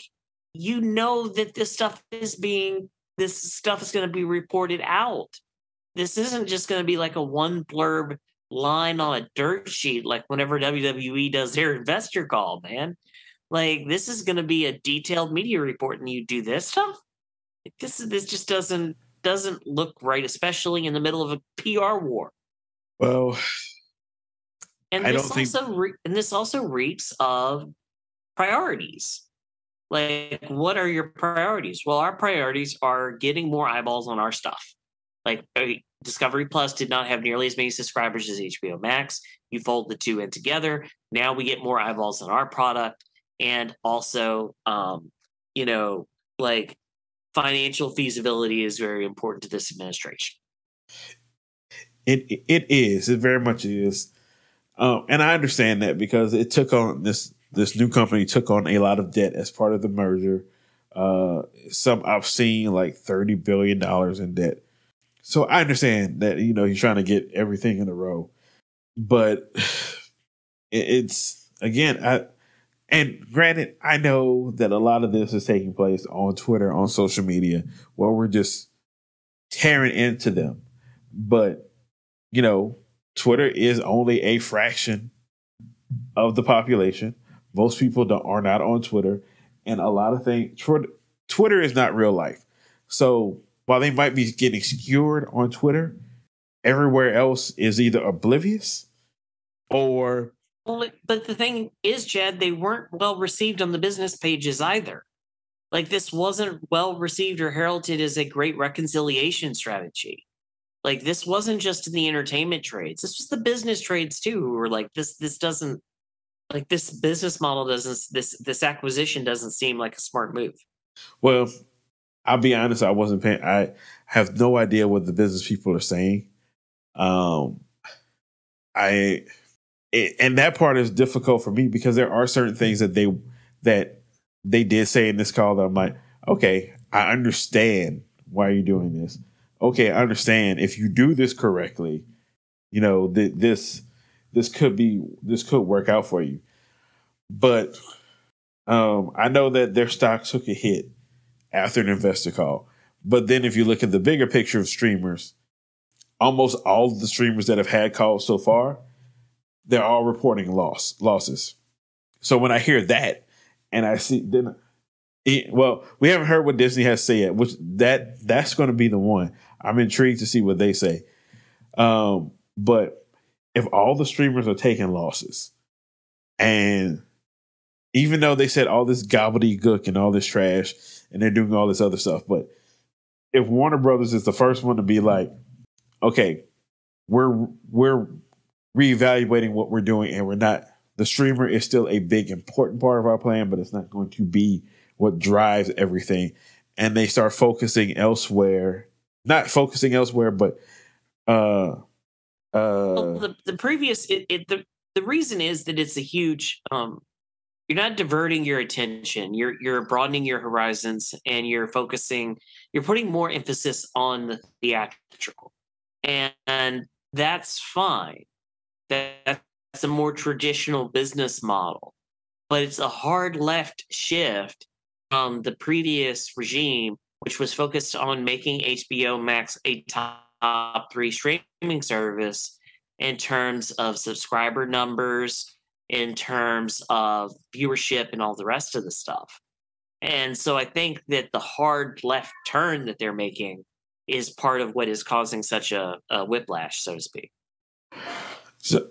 you know that this stuff is being, this stuff is going to be reported out. This isn't just going to be like a one blurb line on a dirt sheet like whenever WWE does their investor call, man. Like this is going to be a detailed media report, and you do this stuff. This this just doesn't doesn't look right, especially in the middle of a PR war. Well, and I this don't think- also re- and this also reeks of priorities. Like, what are your priorities? Well, our priorities are getting more eyeballs on our stuff. Like, Discovery Plus did not have nearly as many subscribers as HBO Max. You fold the two in together. Now we get more eyeballs on our product. And also, um, you know, like financial feasibility is very important to this administration. It it is. It very much is. Um, and I understand that because it took on this this new company took on a lot of debt as part of the merger. Uh, some I've seen like thirty billion dollars in debt. So I understand that you know he's trying to get everything in a row, but it's again I and granted I know that a lot of this is taking place on Twitter on social media where we're just tearing into them, but you know Twitter is only a fraction of the population. Most people don't, are not on Twitter, and a lot of things. Twitter, is not real life. So while they might be getting skewered on Twitter, everywhere else is either oblivious or but the thing is, Chad, they weren't well received on the business pages either. Like this wasn't well received or heralded as a great reconciliation strategy. Like this wasn't just in the entertainment trades. This was the business trades too, who were like, this this doesn't like this business model doesn't this this acquisition doesn't seem like a smart move. well. I'll be honest. I wasn't paying. I have no idea what the business people are saying. Um, I it, and that part is difficult for me because there are certain things that they that they did say in this call that I'm like, okay, I understand why you're doing this. Okay, I understand if you do this correctly, you know th- this this could be this could work out for you. But um, I know that their stock took a hit after an investor call. But then if you look at the bigger picture of streamers, almost all the streamers that have had calls so far, they're all reporting loss losses. So when I hear that and I see then it, well, we haven't heard what Disney has said, which that that's going to be the one. I'm intrigued to see what they say. Um, but if all the streamers are taking losses, and even though they said all this gobbledygook and all this trash, and they're doing all this other stuff, but if Warner Brothers is the first one to be like, okay, we're we're reevaluating what we're doing, and we're not. The streamer is still a big important part of our plan, but it's not going to be what drives everything. And they start focusing elsewhere, not focusing elsewhere, but uh, Well, uh, the, the previous it, it the the reason is that it's a huge um you're not diverting your attention. You're you're broadening your horizons and you're focusing you're putting more emphasis on the theatrical. And, and that's fine. That, that's a more traditional business model but it's a hard left shift from the previous regime which was focused on making hbo max a top three streaming service in terms of subscriber numbers, in terms of viewership, and all the rest of the stuff. And so I think that the hard left turn that they're making is part of what is causing such a, a whiplash, so to speak. So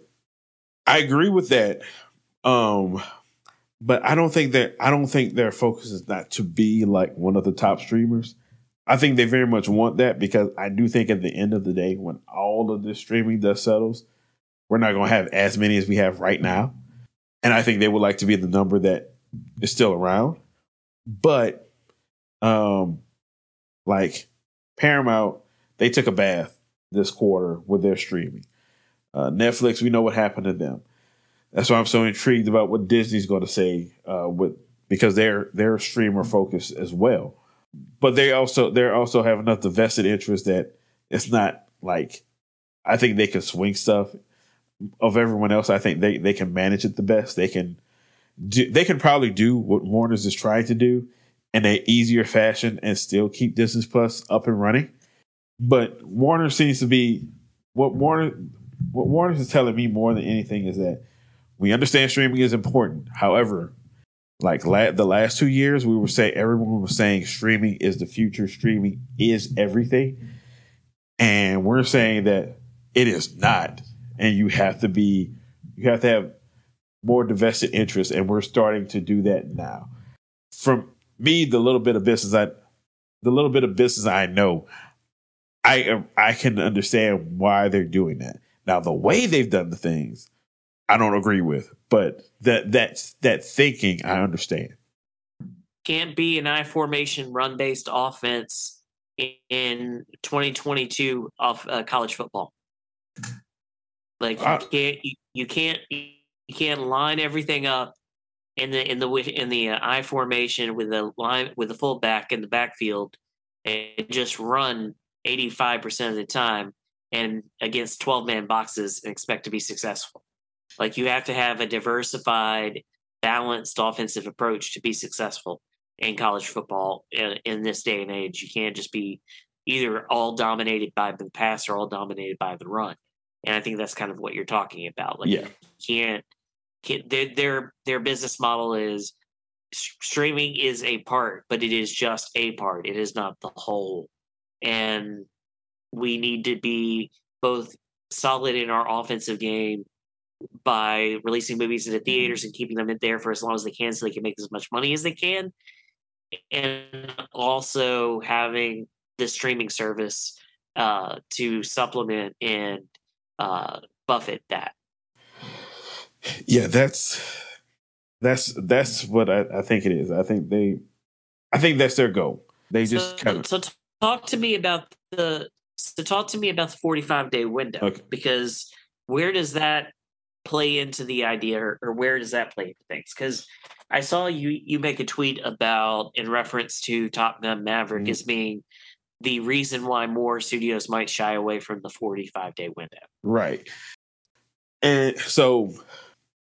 I agree with that. Um but I don't think that I don't think their focus is not to be like one of the top streamers. I think they very much want that because I do think at the end of the day, when all of this streaming dust settles, we're not going to have as many as we have right now. And I think they would like to be the number that is still around. But um, like Paramount, they took a bath this quarter with their streaming. Uh, Netflix, we know what happened to them. That's why I'm so intrigued about what Disney's going to say uh, with because they're they're streamer focused as well. But they also they also have enough vested interest that it's not like I think they can swing stuff of everyone else. I think they they can manage it the best. They can do, they can probably do what Warner's is trying to do in a easier fashion and still keep Disney Plus up and running. But Warner seems to be what Warner what Warner is telling me more than anything is that we understand streaming is important. However, like la- the last two years, we were saying everyone was saying streaming is the future. Streaming is everything, and we're saying that it is not. And you have to be, you have to have more divested interest, and we're starting to do that now. From me, the little bit of business I, the little bit of business I know, I I can understand why they're doing that. Now, the way they've done the things, I don't agree with, but that that's that thinking I understand. Can't be an I formation run based offense in 2022 of uh, college football. Like you can't you, you, can't you can't line everything up in the in the in the uh, I formation with the line with the fullback in the backfield and just run 85% of the time and against 12 man boxes and expect to be successful. Like you have to have a diversified, balanced offensive approach to be successful in college football in, in this day and age. You can't just be either all dominated by the pass or all dominated by the run. And I think that's kind of what you're talking about. Like yeah. you can't, can't their, their their business model is streaming is a part, but it is just a part. It is not the whole. And we need to be both solid in our offensive game by releasing movies into theaters and keeping them in there for as long as they can so they can make as much money as they can and also having the streaming service uh, to supplement and uh, buffet that. Yeah, that's that's that's what I, I, think it is. I think they, I think that's their goal. They just so, kind of so talk to me about the so talk to me about the forty five day window okay. because where does that play into the idea or, or where does that play into things? Because I saw you you make a tweet about in reference to Top Gun Maverick mm-hmm. as being the reason why more studios might shy away from the 45 day window. Right. And so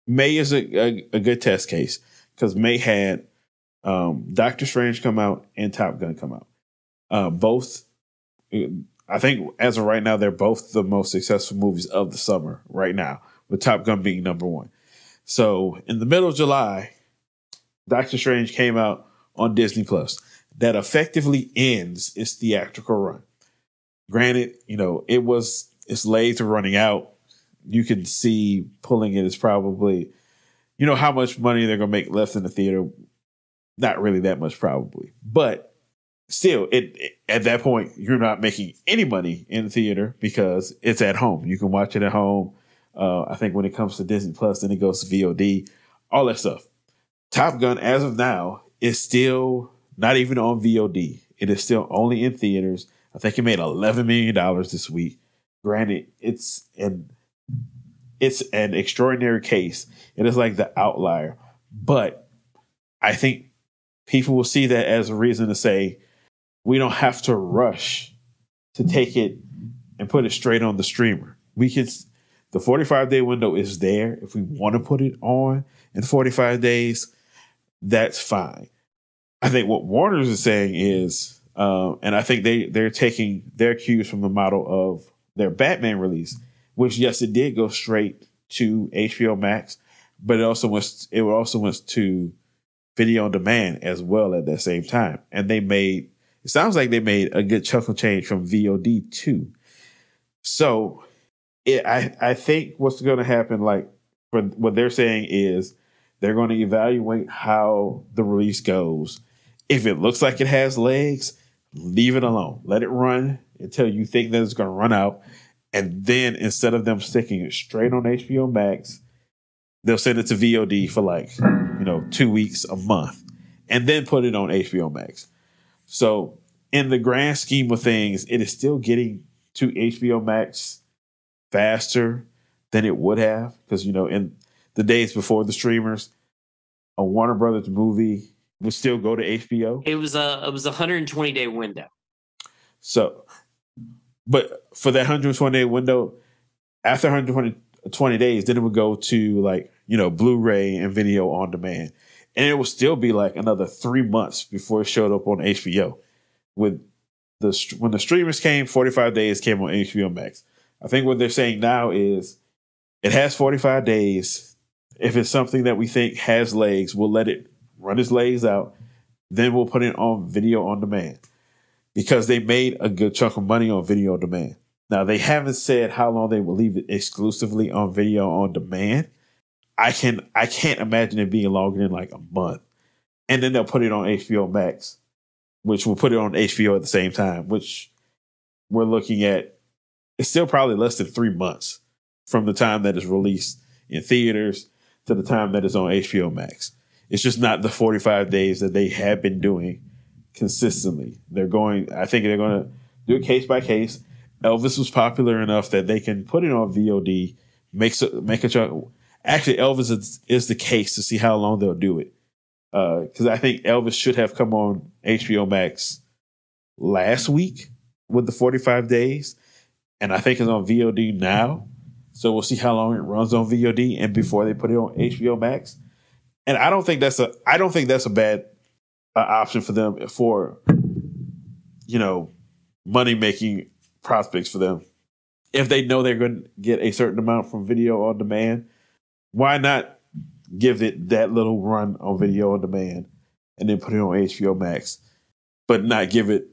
May is a, a, a good test case because May had um, Doctor Strange come out and Top Gun come out. Uh, both, I think, as of right now, they're both the most successful movies of the summer right now, with Top Gun being number one. So in the middle of July, Doctor Strange came out on Disney Plus. That effectively ends its theatrical run. Granted, you know, it was its legs are running out. You can see pulling it is probably, you know, how much money they're gonna make left in the theater. Not really that much, probably, but still, it, it, at that point you're not making any money in the theater because it's at home. You can watch it at home. Uh, I think when it comes to Disney Plus, then it goes to VOD, all that stuff. Top Gun, as of now, is still not even on VOD. It is still only in theaters. I think it made eleven million dollars this week. Granted, it's an it's an extraordinary case. It is like the outlier, but I think people will see that as a reason to say we don't have to rush to take it and put it straight on the streamer. We can the 45 day window is there if we want to put it on in 45 days that's fine. I think what Warner's is saying is, uh, and I think they they're taking their cues from the model of their Batman release, which yes, it did go straight to HBO Max, but it also went it also went to video on demand as well at that same time, and they made it sounds like they made a good chunk of change from VOD too. So, it, I I think what's going to happen, like for what they're saying is they're going to evaluate how the release goes. If it looks like it has legs, leave it alone. Let it run until you think that it's going to run out. And then instead of them sticking it straight on HBO Max, they'll send it to VOD for like, you know, two weeks, a month, and then put it on HBO Max. So, in the grand scheme of things, it is still getting to HBO Max faster than it would have because you know in the days before the streamers, a Warner Brothers movie would still go to HBO. It was a it was a 120 day window. So, but for that 120 day window, after 120 days, then it would go to like you know Blu-ray and video on demand, and it would still be like another three months before it showed up on HBO. With the when the streamers came, 45 days came on HBO Max. I think what they're saying now is it has 45 days. If it's something that we think has legs, we'll let it run its legs out. Then we'll put it on video on demand because they made a good chunk of money on video on demand. Now they haven't said how long they will leave it exclusively on video on demand. I can I can't imagine it being longer than like a month. And then they'll put it on HBO Max, which will put it on HBO at the same time, which we're looking at it's still probably less than three months from the time that it's released in theaters to the time that it's on HBO Max. It's just not the 45 days that they have been doing consistently. They're going, I think they're going to do it case by case. Elvis was popular enough that they can put it on VOD, make, make a chunk. Actually, Elvis is, is the case to see how long they'll do it. Because uh, I think Elvis should have come on HBO Max last week with the 45 days. And I think it's on VOD now. So we'll see how long it runs on VOD and before they put it on HBO Max. And I don't think that's a I don't think that's a bad uh, option for them for you know money making prospects for them. If they know they're going to get a certain amount from video on demand, why not give it that little run on video on demand and then put it on HBO Max, but not give it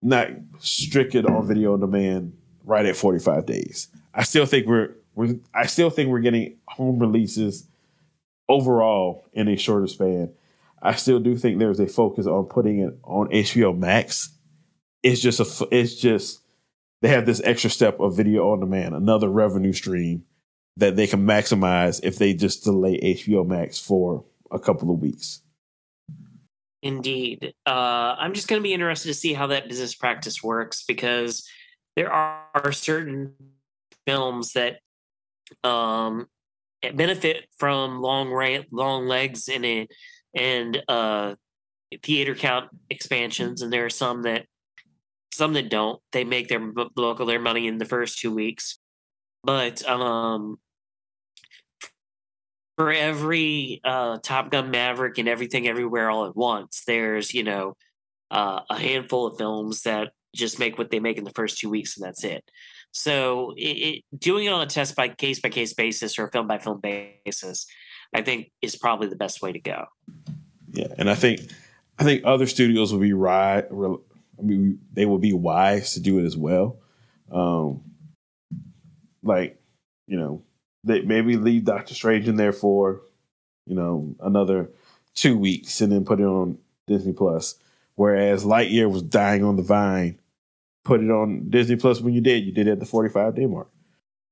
not strict it on video on demand right at 45 days. I still think we're we're I still think we're getting home releases overall in a shorter span. I still do think there's a focus on putting it on HBO Max. It's just a it's just they have this extra step of video on demand, another revenue stream that they can maximize if they just delay HBO Max for a couple of weeks. Indeed. Uh, I'm just going to be interested to see how that business practice works because there are certain films that um, benefit from long ra- long legs and a, and uh, theater count expansions, and there are some that some that don't. They make their of their money in the first two weeks, but um, for every uh, Top Gun Maverick and everything everywhere all at once, there's you know uh, a handful of films that just make what they make in the first two weeks and that's it. So it, it, doing it on a test by case by case basis or film by film basis, I think is probably the best way to go. Yeah, and I think I think other studios will be right. I mean, they will be wise to do it as well. Um, like you know, they maybe leave Doctor Strange in there for you know another two weeks and then put it on Disney Plus. Whereas Lightyear was dying on the vine put it on Disney Plus when you did. You did at the 45 day mark.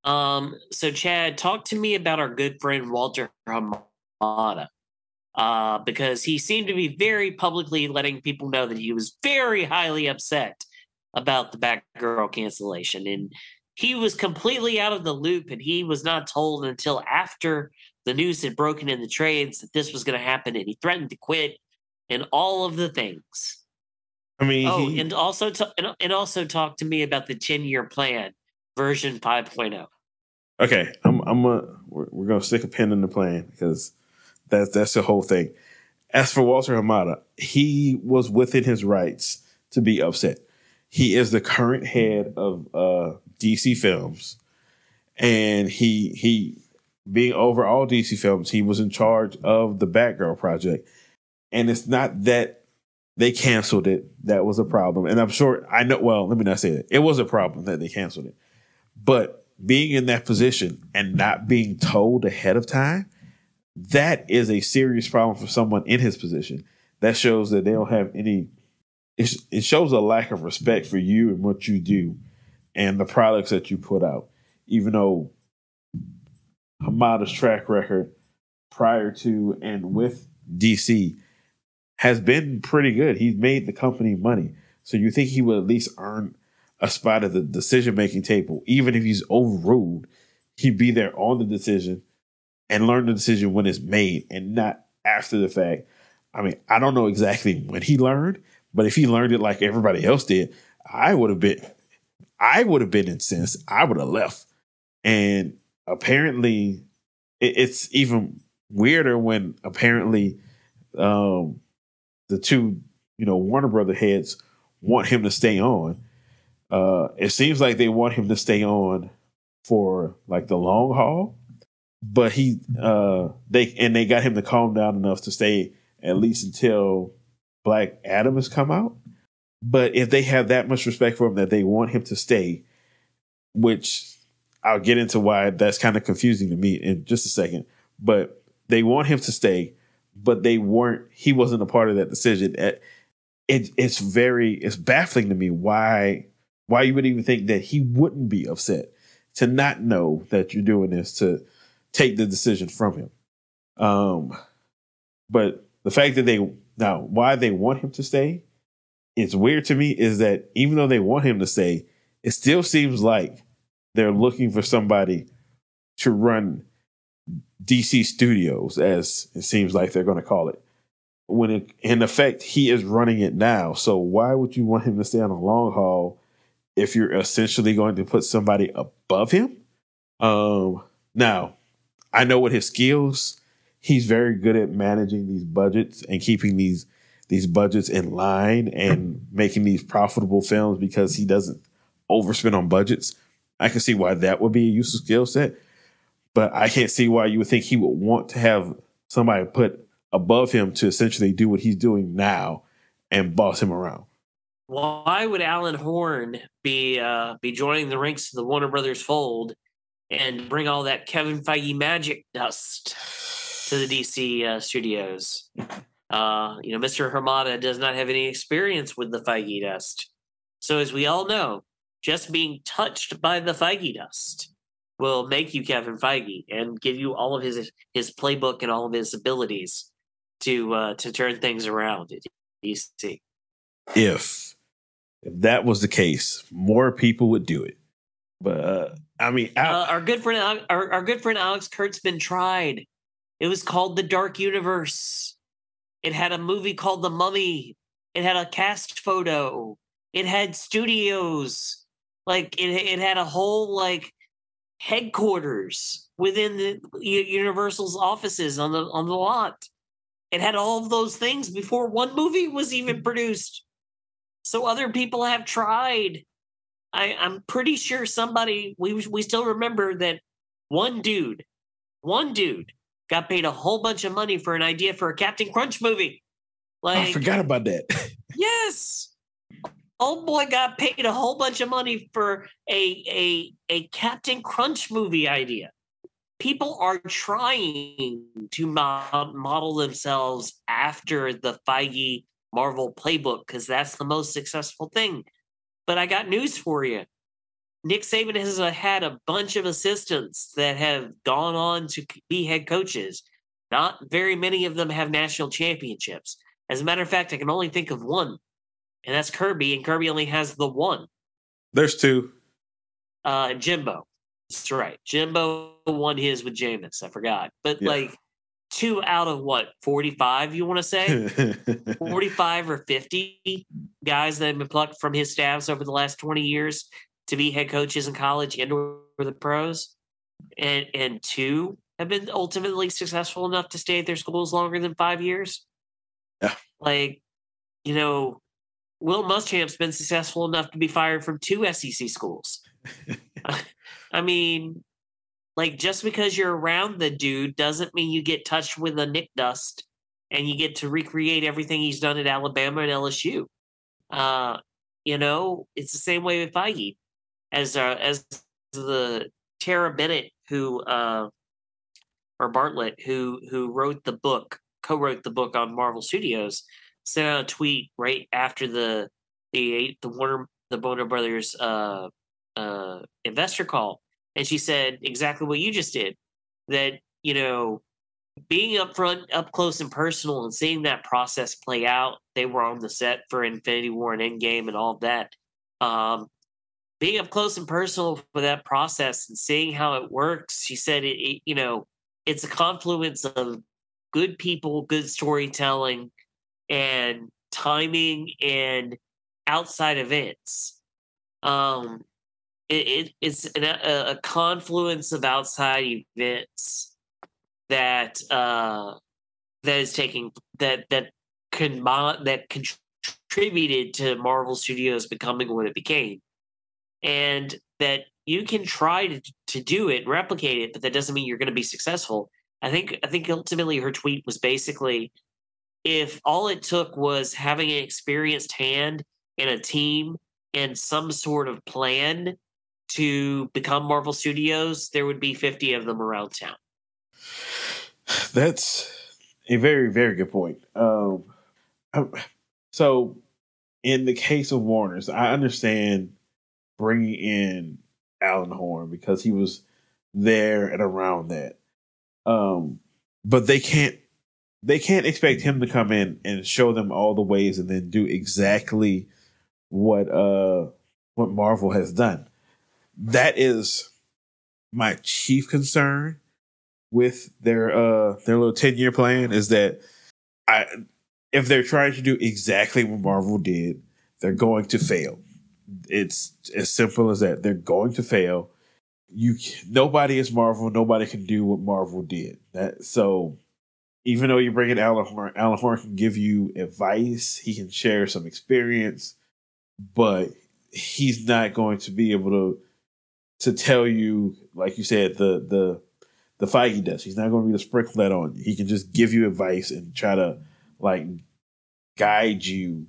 Um, so Chad, talk to me about our good friend Walter Hamada. Uh, because he seemed to be very publicly letting people know that he was very highly upset about the Batgirl cancellation. And he was completely out of the loop and he was not told until after the news had broken in the trades that this was going to happen and he threatened to quit and all of the things. I mean, oh, he, and also t- and, also talk to me about the ten year plan version 5.0. Okay, I'm I'm a, we're, we're gonna stick a pin in the plan because that's that's the whole thing. As for Walter Hamada, he was within his rights to be upset. He is the current head of uh, DC Films, and he he being over all DC Films, he was in charge of the Batgirl project. And it's not that they canceled it. That was a problem. And I'm sure I know well, let me not say that. It was a problem that they canceled it. But being in that position and not being told ahead of time, that is a serious problem for someone in his position. That shows that they don't have any it it shows a lack of respect for you and what you do and the products that you put out. Even though Hamada's track record prior to and with DC has been pretty good. He's made the company money. So you think he would at least earn a spot at the decision making table, even if he's overruled, he'd be there on the decision and learn the decision when it's made and not after the fact. I mean, I don't know exactly when he learned, but if he learned it like everybody else did, I would have been I would have been incensed. I would have left. And apparently it, it's even weirder when apparently um, the two, you know, Warner Brother heads want him to stay on. Uh, it seems like they want him to stay on for like the long haul, but he uh, they and they got him to calm down enough to stay at least until Black Adam has come out. But if they have that much respect for him that they want him to stay, which I'll get into why that's kind of confusing to me in just a second. But they want him to stay, but they weren't. He wasn't a part of that decision. It, it's very it's baffling to me why why you would even think that he wouldn't be upset to not know that you're doing this to take the decision from him. Um, but the fact that they now why they want him to stay, it's weird to me is that even though they want him to stay, it still seems like they're looking for somebody to run DC Studios, as it seems like they're going to call it. When it, in effect he is running it now, so why would you want him to stay on a long haul if you're essentially going to put somebody above him? Um, now, I know what his skills. He's very good at managing these budgets and keeping these these budgets in line and making these profitable films because he doesn't overspend on budgets. I can see why that would be a useful skill set, but I can't see why you would think he would want to have somebody put above him to essentially do what he's doing now and boss him around. Why would Alan Horn be uh, be joining the ranks of the Warner Brothers fold and bring all that Kevin Feige magic dust to the DC uh, studios? Uh, you know, Mr. Hamada does not have any experience with the Feige dust. So, as we all know, just being touched by the Feige dust will make you Kevin Feige and give you all of his his playbook and all of his abilities to uh, to turn things around at DC. If if that was the case, more people would do it. But uh, I mean, I, uh, our good friend our, our good friend Alex Kurtzman tried. It was called the Dark Universe. It had a movie called The Mummy. It had a cast photo. It had studios. Like it, it had a whole like headquarters within the Universal's offices on the on the lot. It had all of those things before one movie was even mm. produced. So other people have tried. I, I'm pretty sure somebody we we still remember that one dude, one dude got paid a whole bunch of money for an idea for a Captain Crunch movie. Oh, like I forgot about that. yes old boy got paid a whole bunch of money for a a a Captain Crunch movie idea. People are trying to model themselves after the Feige Marvel playbook because that's the most successful thing. But I got news for you. Nick Saban has uh, had a bunch of assistants that have gone on to be head coaches. Not very many of them have national championships. As a matter of fact, I can only think of one and that's Kirby, and Kirby only has the one. There's two. Uh, Jimbo. That's right. Jimbo won his with Jameis. I forgot, but yeah. like two out of what 45 you want to say 45 or 50 guys that have been plucked from his staffs over the last 20 years to be head coaches in college and or the pros and and two have been ultimately successful enough to stay at their schools longer than five years yeah like you know Will Muschamp's been successful enough to be fired from two SEC schools. I mean, like just because you're around the dude doesn't mean you get touched with a Nick dust and you get to recreate everything he's done at Alabama and LSU. Uh, you know, it's the same way with Feige, as uh, as the Tara Bennett who uh, or Bartlett who who wrote the book, co-wrote the book on Marvel Studios sent out a tweet right after the the the Warner the Warner Brothers uh, uh, investor call, and she said exactly what you just did. That you know being up front, up close and personal, and seeing that process play out. They were on the set for Infinity War and Endgame and all that. Um, being up close and personal for that process and seeing how it works, she said, it, it you know, it's a confluence of good people, good storytelling, and timing and outside events. Um, it, it it's an, a, a, confluence of outside events that uh, that is taking that that that contributed to Marvel Studios becoming what it became, and that you can try to, to do it, replicate it, but that doesn't mean you're going to be successful. I think I think ultimately her tweet was basically if all it took was having an experienced hand and a team and some sort of plan to become Marvel Studios, there would be 50 of them around town. That's a very, very good point. Um, so, in the case of Warner's, I understand bringing in Alan Horn because he was there and around that. Um, but they can't they can't expect him to come in and show them all the ways and then do exactly what uh what Marvel has done. That is my chief concern with their uh their little 10 year plan is that I if they're trying to do exactly what Marvel did, they're going to fail. It's as simple as that. They're going to fail. You nobody is Marvel. Nobody can do what Marvel did. That so even though you bring in Alan Horn, Alan Horn can give you advice. He can share some experience, but he's not going to be able to to tell you, like you said, the the the Feige dust. He's not going to be the sprinkle that on. He can just give you advice and try to like guide you,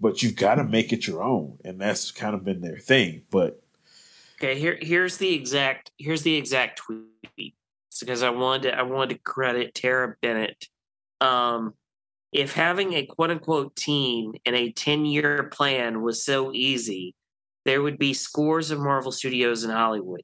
but you've got to make it your own, and that's kind of been their thing. But okay, here here's the exact here's the exact tweet because I wanted to, I wanted to credit Tara Bennett. Um, if having a quote unquote team and a 10 year plan was so easy, there would be scores of Marvel Studios in Hollywood.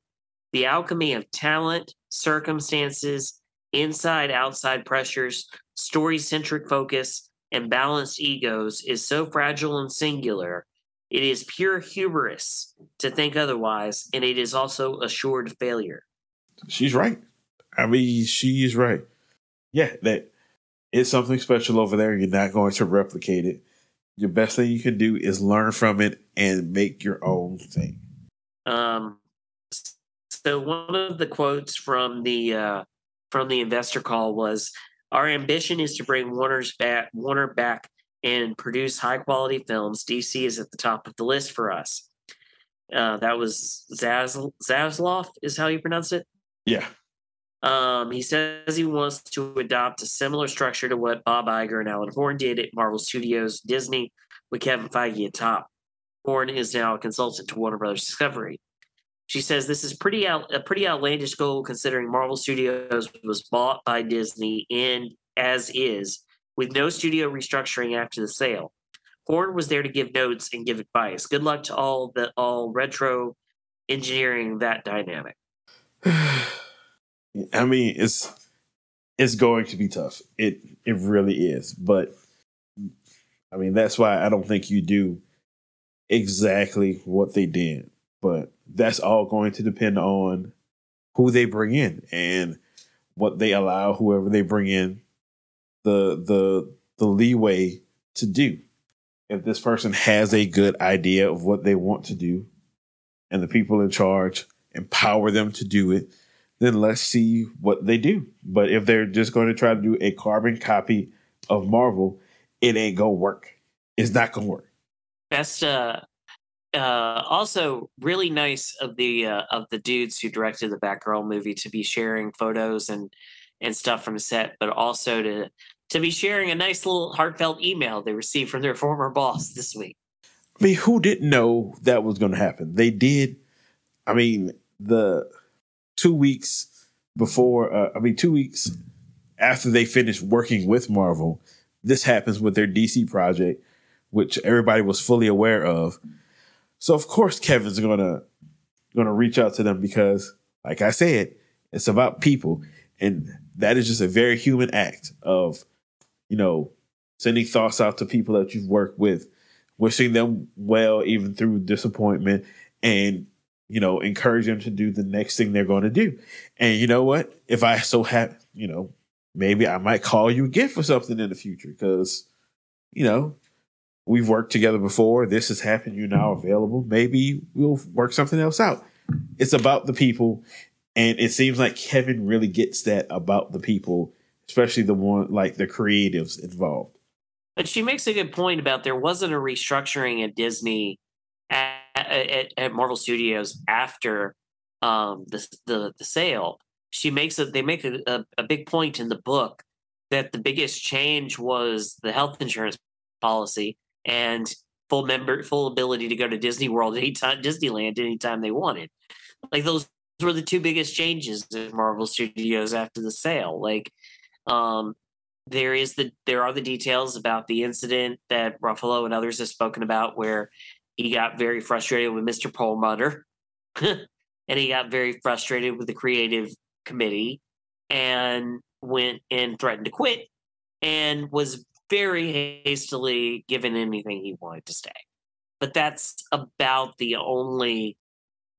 The alchemy of talent, circumstances, inside outside pressures, story centric focus, and balanced egos is so fragile and singular. It is pure hubris to think otherwise, and it is also assured failure. She's right. I mean, she is right. Yeah, that it's something special over there. You're not going to replicate it. Your best thing you can do is learn from it and make your own thing. Um, so one of the quotes from the uh, from the investor call was, "Our ambition is to bring Warner's back, Warner back and produce high quality films. DC is at the top of the list for us." Uh, that was Zaz Zaslav, is how you pronounce it. Yeah. Um, he says he wants to adopt a similar structure to what Bob Iger and Alan Horn did at Marvel Studios Disney with Kevin Feige at top. Horn is now a consultant to Warner Brothers Discovery. She says this is pretty out, a pretty outlandish goal considering Marvel Studios was bought by Disney and as is with no studio restructuring after the sale. Horn was there to give notes and give advice. Good luck to all the all retro engineering that dynamic. I mean, it's it's going to be tough. It it really is. But I mean, that's why I don't think you do exactly what they did. But that's all going to depend on who they bring in and what they allow whoever they bring in the the the leeway to do. If this person has a good idea of what they want to do and the people in charge empower them to do it, then let's see what they do. But if they're just going to try to do a carbon copy of Marvel, it ain't gonna work. It's not gonna work. Best uh uh, also really nice of the uh, of the dudes who directed the Batgirl movie to be sharing photos and and stuff from the set, but also to to be sharing a nice little heartfelt email they received from their former boss this week. I mean, who didn't know that was going to happen? They did. I mean, the two weeks before, uh, I mean, two weeks after they finished working with Marvel, this happens with their DC project, which everybody was fully aware of. So of course Kevin's gonna gonna reach out to them because, like I said, it's about people. And that is just a very human act of, you know, sending thoughts out to people that you've worked with, wishing them well even through disappointment, and you know, encourage them to do the next thing they're going to do. And you know what? If I so have, you know, maybe I might call you again for something in the future because, you know, we've worked together before. This has happened. You're now available. Maybe we'll work something else out. It's about the people. And it seems like Kevin really gets that about the people, especially the one like the creatives involved. But she makes a good point about there wasn't a restructuring at Disney at, at, at Marvel Studios after um, the, the the sale. She makes a they make a, a, a big point in the book that the biggest change was the health insurance policy and full member full ability to go to Disney World anytime Disneyland anytime they wanted. Like those were the two biggest changes in Marvel Studios after the sale. Like um there is the there are the details about the incident that Ruffalo and others have spoken about where he got very frustrated with Mr. Perlmutter and he got very frustrated with the creative committee and went and threatened to quit and was very hastily given anything he wanted to stay. But that's about the only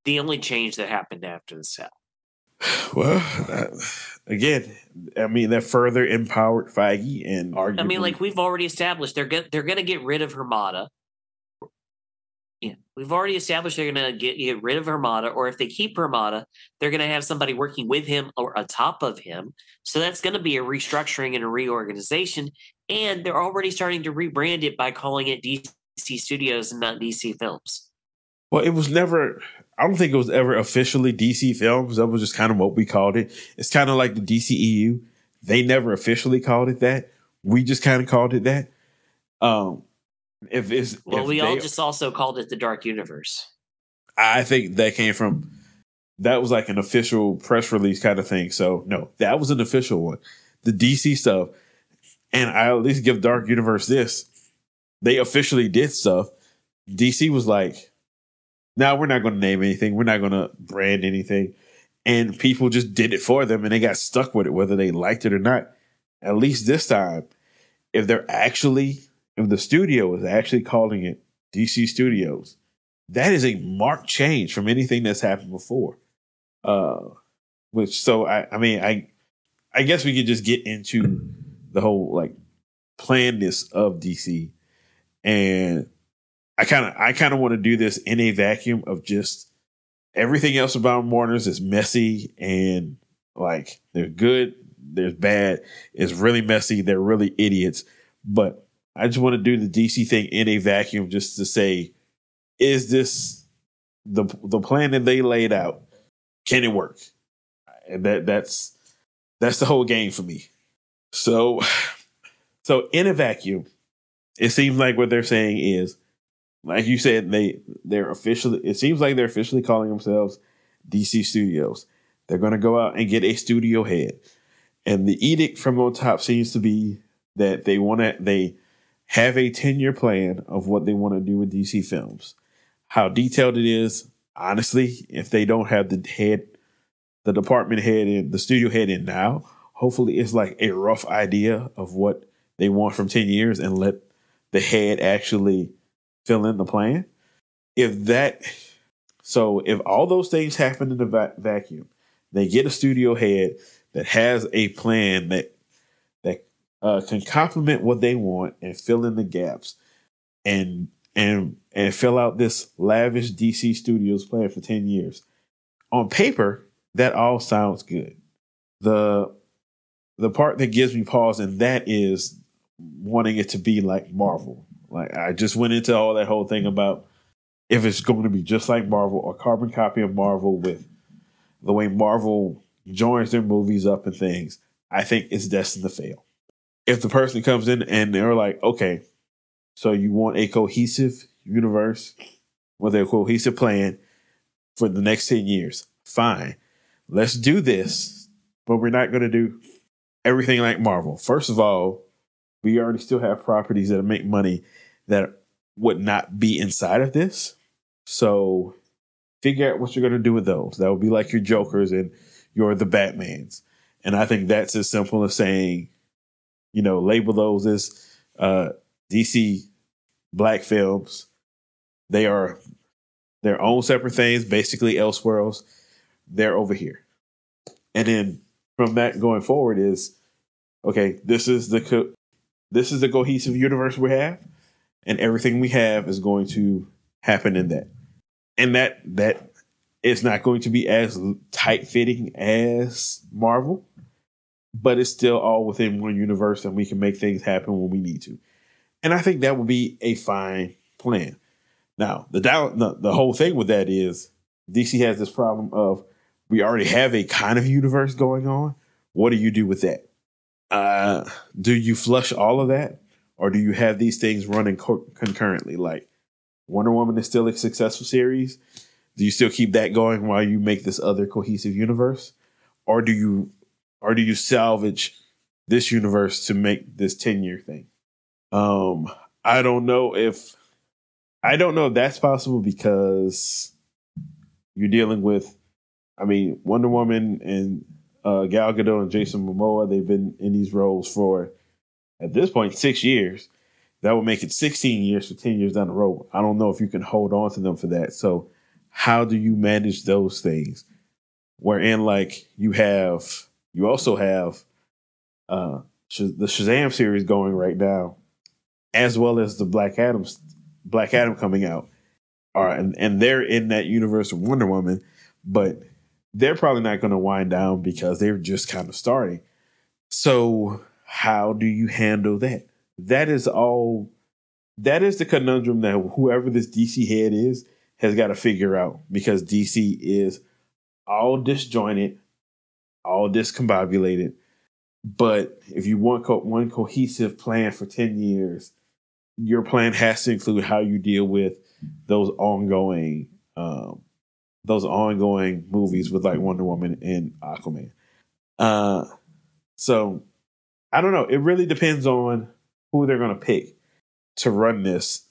the only change that happened after the sale. Well, again, I mean that further empowered Feige and arguably, I mean, like we've already established, they're going they're going to get rid of We've already established they're going to get get rid of Hamada, or if they keep Hamada, they're going to have somebody working with him or atop of him. So that's going to be a restructuring and a reorganization, and they're already starting to rebrand it by calling it DC Studios and not DC Films. Well, it was never. I don't think it was ever officially DC Films. That was just kind of what we called it. It's kind of like the DCEU. They never officially called it that. We just kind of called it that. Um, if it's well, if we they, all just also called it the Dark Universe. I think that came from that was like an official press release kind of thing. So no, that was an official one. The DC stuff, and I at least give Dark Universe this. They officially did stuff. DC was like, now we're not going to name anything. We're not going to brand anything. And people just did it for them and they got stuck with it, whether they liked it or not. At least this time, if they're actually, if the studio is actually calling it DC Studios, that is a marked change from anything that's happened before. Uh, which, so I, I mean, I, I guess we could just get into the whole like planness of DC and I kind of I kind of want to do this in a vacuum of just everything else about Warner's is messy and like they're good, there's bad, it's really messy, they're really idiots. But I just want to do the DC thing in a vacuum just to say, is this the the plan that they laid out? Can it work? And that that's that's the whole game for me. So so in a vacuum, it seems like what they're saying is like you said, they they're officially. It seems like they're officially calling themselves DC Studios. They're going to go out and get a studio head, and the edict from on top seems to be that they want to. They have a ten year plan of what they want to do with DC films. How detailed it is, honestly, if they don't have the head, the department head in the studio head in now, hopefully it's like a rough idea of what they want from ten years, and let the head actually fill in the plan. If that, so if all those things happen in the va- vacuum, they get a studio head that has a plan that uh, can complement what they want and fill in the gaps, and and and fill out this lavish DC Studios plan for ten years. On paper, that all sounds good. The the part that gives me pause, and that is wanting it to be like Marvel. Like I just went into all that whole thing about if it's going to be just like Marvel or carbon copy of Marvel with the way Marvel joins their movies up and things, I think it's destined to fail. If the person comes in and they're like, okay, so you want a cohesive universe with a cohesive plan for the next 10 years, fine. Let's do this, but we're not going to do everything like Marvel. First of all, we already still have properties that make money that would not be inside of this. So figure out what you're going to do with those. That would be like your Jokers and your the Batmans. And I think that's as simple as saying, you know, label those as uh, DC black films. They are their own separate things, basically Elseworlds. They're over here. And then from that going forward is okay, this is the co- this is the cohesive universe we have, and everything we have is going to happen in that. And that that is not going to be as tight fitting as Marvel, but it's still all within one universe, and we can make things happen when we need to. And I think that would be a fine plan. Now, the down the, the whole thing with that is DC has this problem of we already have a kind of universe going on. What do you do with that? Uh, do you flush all of that, or do you have these things running co- concurrently? Like Wonder Woman is still a successful series. Do you still keep that going while you make this other cohesive universe, or do you, or do you salvage this universe to make this ten year thing? Um, I don't know if I don't know if that's possible because you're dealing with, I mean, Wonder Woman and uh, Gal Gadot and Jason Momoa. They've been in these roles for at this point six years. That would make it 16 years for 10 years down the road. I don't know if you can hold on to them for that. So, how do you manage those things? Wherein, like, you have, you also have uh, the Shazam series going right now, as well as the Black Adam, Black Adam coming out. All right, and, and they're in that universe of Wonder Woman, but they're probably not going to wind down because they're just kind of starting. So, how do you handle that? That is all. That is the conundrum that whoever this DC head is has got to figure out because DC is all disjointed, all discombobulated. But if you want co- one cohesive plan for 10 years, your plan has to include how you deal with those ongoing um, those ongoing movies with like Wonder Woman and Aquaman. Uh, so I don't know. It really depends on who they're going to pick to run this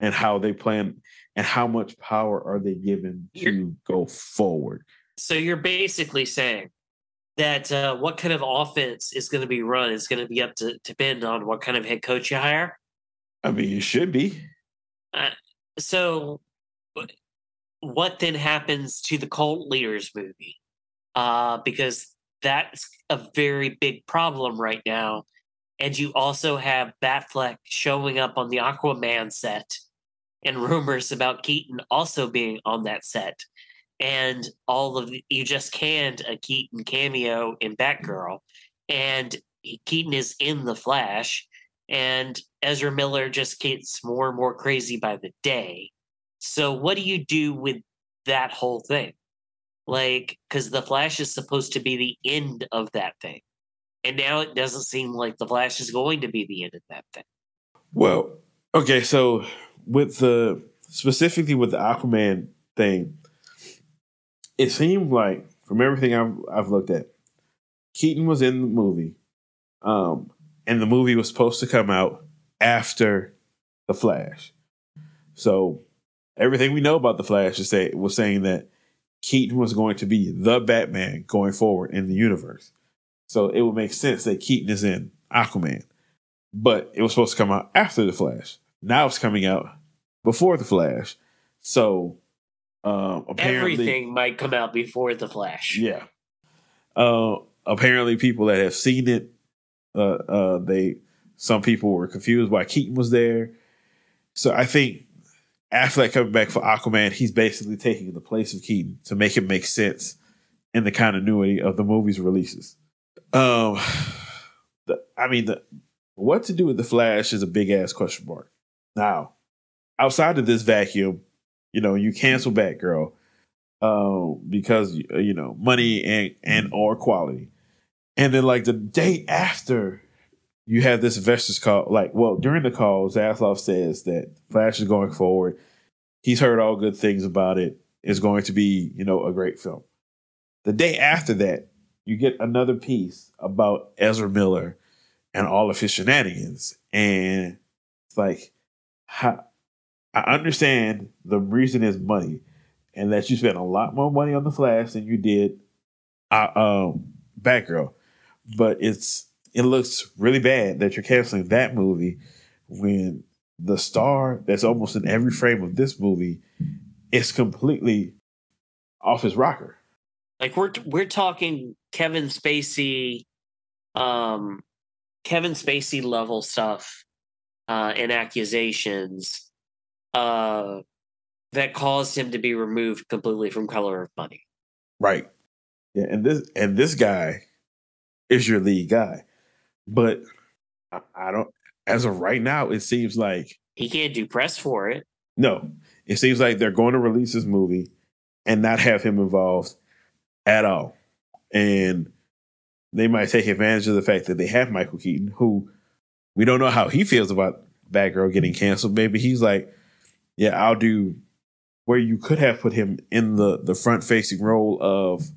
and how they plan and how much power are they given to you're, go forward. So you're basically saying that uh, what kind of offense is going to be run is going to be up to depend on what kind of head coach you hire. I mean, it should be. Uh, so what then happens to the cult leaders movie? Uh, because that's a very big problem right now. And you also have Batfleck showing up on the Aquaman set and rumors about Keaton also being on that set. And all of the, you just canned a Keaton cameo in Batgirl, and Keaton is in the Flash, and Ezra Miller just gets more and more crazy by the day. So, what do you do with that whole thing? Like, because the Flash is supposed to be the end of that thing. And now it doesn't seem like the Flash is going to be the end of that thing. Well, okay, so with the specifically with the Aquaman thing, it seemed like from everything I've I've looked at, Keaton was in the movie, um, and the movie was supposed to come out after the Flash. So everything we know about the Flash is say was saying that Keaton was going to be the Batman going forward in the universe. So it would make sense that Keaton is in Aquaman. But it was supposed to come out after the Flash. Now it's coming out before the Flash. So apparently everything might come out before the Flash. Yeah. Uh, apparently, people that have seen it, uh, uh, they some people were confused why Keaton was there. So I think Affleck coming back for Aquaman, he's basically taking the place of Keaton to make it make sense in the continuity of the movie's releases. Um, the, I mean, the, what to do with the Flash is a big ass question mark. Now, outside of this vacuum, you know, you cancel Batgirl uh, because you know money and and or quality, and then like the day after you have this investors call. Like, well, during the call, Zaslav says that Flash is going forward. He's heard all good things about it. It's going to be, you know, a great film. The day after that, you get another piece about Ezra Miller and all of his shenanigans. And it's like, how, I understand the reason is money and that you spent a lot more money on The Flash than you did uh, um, Batgirl. but it's it looks really bad that you're canceling that movie when the star that's almost in every frame of this movie is completely off his rocker. Like we're we're talking Kevin Spacey, um, Kevin Spacey level stuff uh, and accusations uh, that caused him to be removed completely from Color of Money. Right. Yeah, and this and this guy is your lead guy, but I, I don't. As of right now, it seems like he can't do press for it. No, it seems like they're going to release this movie and not have him involved at all, and they might take advantage of the fact that they have Michael Keaton, who we don't know how he feels about Batgirl getting canceled. Maybe he's like, "Yeah, I'll do." Where you could have put him in the the front facing role of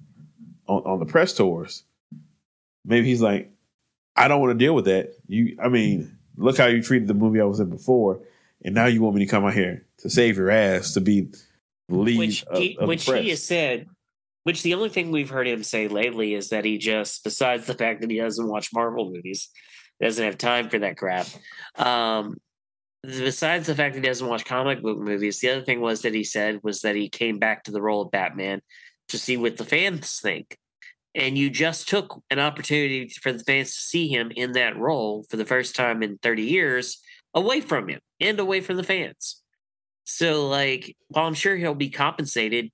on, on the press tours, maybe he's like, I don't want to deal with that. You, I mean, look how you treated the movie I was in before, and now you want me to come out here to save your ass to be the lead. Which of, he, of which he has said. Which the only thing we've heard him say lately is that he just, besides the fact that he doesn't watch Marvel movies, doesn't have time for that crap. Um, besides the fact that he doesn't watch comic book movies, the other thing was that he said was that he came back to the role of Batman to see what the fans think. And you just took an opportunity for the fans to see him in that role for the first time in 30 years away from him and away from the fans. So, like, while I'm sure he'll be compensated,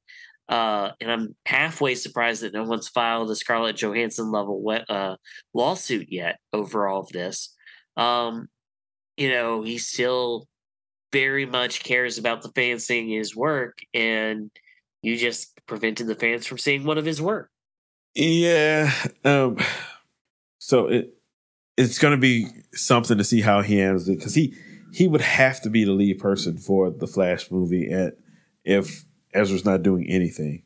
uh, and I'm halfway surprised that no one's filed a Scarlett Johansson level uh, lawsuit yet over all of this. Um, you know, he still very much cares about the fans seeing his work, and you just prevented the fans from seeing one of his work. Yeah. Um, so it it's going to be something to see how he handles it because he he would have to be the lead person for the Flash movie at if Ezra's not doing anything.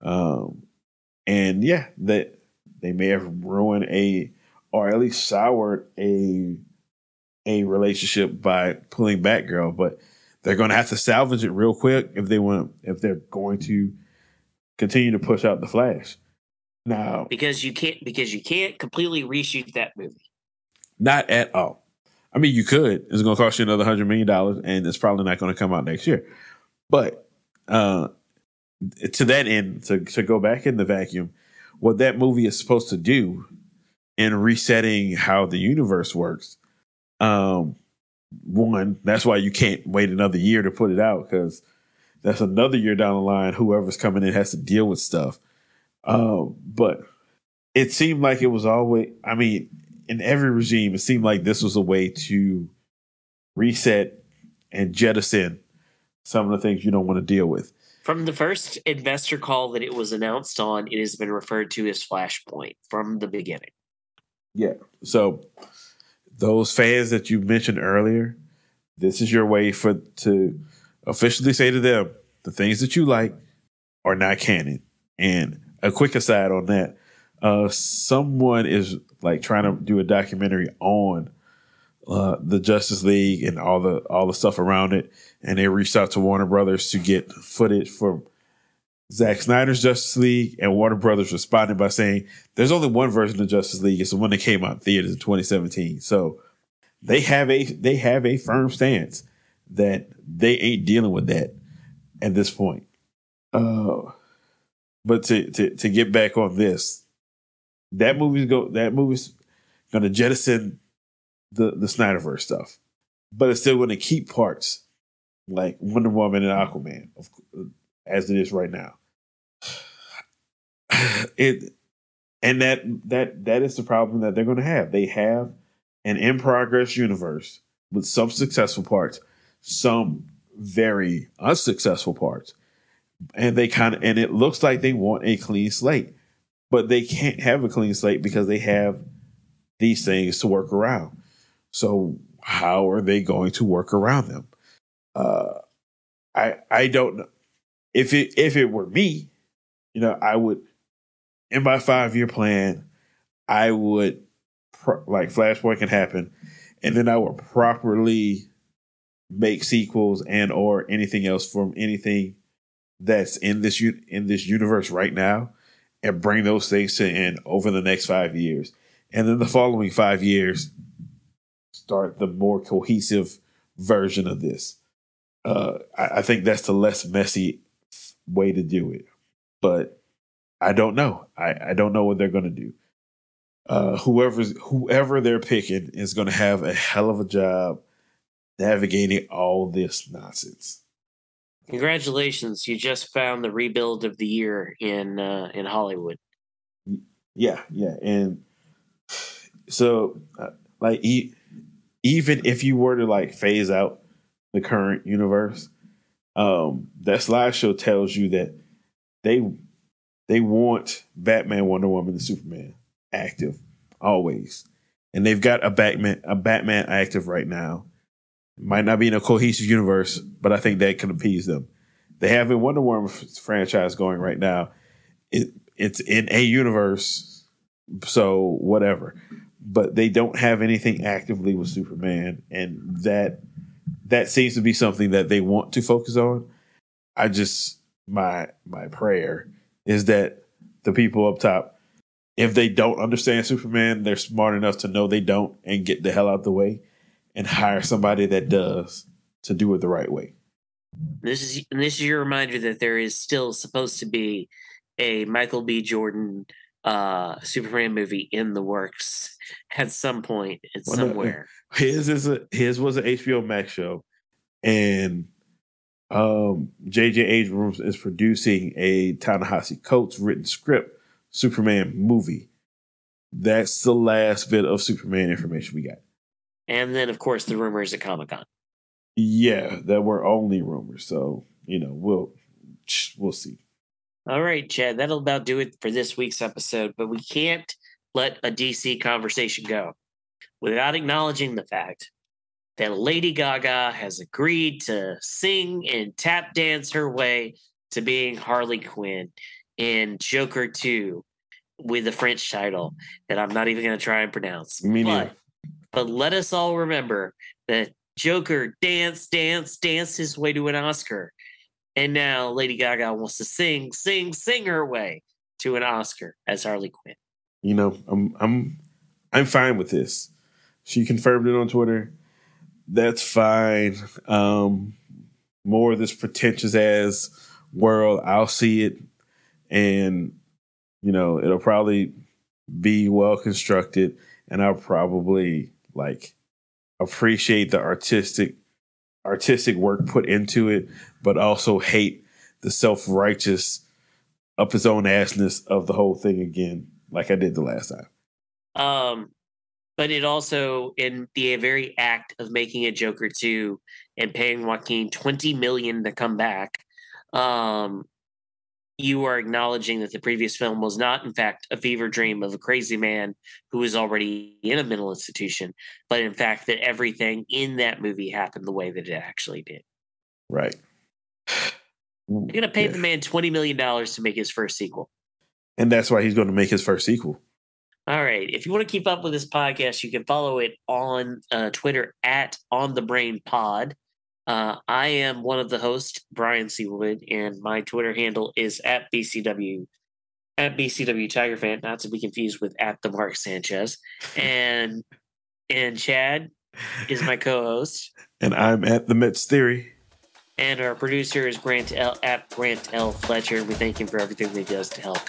Um, and yeah, that they may have ruined a or at least soured a a relationship by pulling Batgirl, but they're going to have to salvage it real quick if they want if they're going to continue to push out the Flash. Now, because you can't because you can't completely reshoot that movie. Not at all. I mean, you could. It's going to cost you another hundred million dollars, and it's probably not going to come out next year. But uh, to that end, to to go back in the vacuum, what that movie is supposed to do in resetting how the universe works. Um, one, that's why you can't wait another year to put it out because that's another year down the line. Whoever's coming in has to deal with stuff. Um, but it seemed like it was always. I mean, in every regime, it seemed like this was a way to reset and jettison some of the things you don't want to deal with. From the first investor call that it was announced on, it has been referred to as Flashpoint from the beginning. Yeah. So those fans that you mentioned earlier, this is your way for to officially say to them the things that you like are not canon. And a quick aside on that, uh, someone is like trying to do a documentary on uh, the Justice League and all the all the stuff around it, and they reached out to Warner Brothers to get footage from Zack Snyder's Justice League, and Warner Brothers responded by saying, "There's only one version of Justice League. It's the one that came out in theaters in 2017." So they have a they have a firm stance that they ain't dealing with that at this point. Uh, but to, to to get back on this, that movie's go that movie's gonna jettison the the Snyderverse stuff, but it's still gonna keep parts like Wonder Woman and Aquaman, as it is right now. It and that that that is the problem that they're going to have. They have an in progress universe with some successful parts, some very unsuccessful parts, and they kind of and it looks like they want a clean slate, but they can't have a clean slate because they have these things to work around. So how are they going to work around them? Uh, I I don't know if it if it were me, you know, I would in my five year plan, I would pro- like Flashpoint can happen, and then I would properly make sequels and or anything else from anything that's in this in this universe right now, and bring those things to end over the next five years. and then the following five years start the more cohesive version of this. Uh, I, I think that's the less messy way to do it, but I don't know. I, I don't know what they're going to do. Uh, whoever's whoever they're picking is going to have a hell of a job navigating all this nonsense. Congratulations! You just found the rebuild of the year in uh, in Hollywood. Yeah, yeah, and so uh, like e- even if you were to like phase out the current universe, um, that slideshow tells you that they they want Batman, Wonder Woman, and Superman active always, and they've got a Batman a Batman active right now. Might not be in a cohesive universe, but I think that can appease them. They have a Wonder Woman franchise going right now. It, it's in a universe, so whatever. But they don't have anything actively with Superman, and that that seems to be something that they want to focus on. I just my my prayer is that the people up top, if they don't understand Superman, they're smart enough to know they don't and get the hell out the way and hire somebody that does to do it the right way. This is this is your reminder that there is still supposed to be a Michael B. Jordan uh Superman movie in the works at some point at well, somewhere. No, his is a his was an HBO Max show, and um JJ Abrams is producing a Ta-Nehisi Coates written script Superman movie. That's the last bit of Superman information we got. And then, of course, the rumors at Comic Con. Yeah, that were only rumors. So you know, we'll we'll see. All right, Chad, that'll about do it for this week's episode. But we can't let a DC conversation go without acknowledging the fact that Lady Gaga has agreed to sing and tap dance her way to being Harley Quinn in Joker 2 with a French title that I'm not even going to try and pronounce. Me but but let us all remember that Joker dance, dance, dance his way to an Oscar. And now Lady Gaga wants to sing, sing, sing her way to an Oscar as Harley Quinn. You know, I'm I'm I'm fine with this. She confirmed it on Twitter. That's fine. Um more of this pretentious ass world. I'll see it and you know, it'll probably be well constructed and I'll probably like appreciate the artistic artistic work put into it, but also hate the self righteous up his own assness of the whole thing again, like I did the last time. Um, but it also in the very act of making a Joker two and paying Joaquin twenty million to come back, um, you are acknowledging that the previous film was not, in fact, a fever dream of a crazy man who was already in a mental institution, but in fact, that everything in that movie happened the way that it actually did. Right. You're going to pay yeah. the man $20 million to make his first sequel. And that's why he's going to make his first sequel. All right. If you want to keep up with this podcast, you can follow it on uh, Twitter at On the Brain Pod. Uh, I am one of the hosts, Brian Seelwood, and my Twitter handle is at BCW at BCW Tiger Fan, not to be confused with at the Mark Sanchez. And and Chad is my co-host. And I'm at the Mets Theory. And our producer is Grant L at Grant L. Fletcher. We thank him for everything he does to help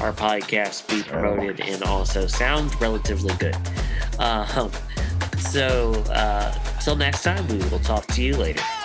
our podcast be promoted and also sound relatively good. Uh, so uh, till next time, we will talk to you later.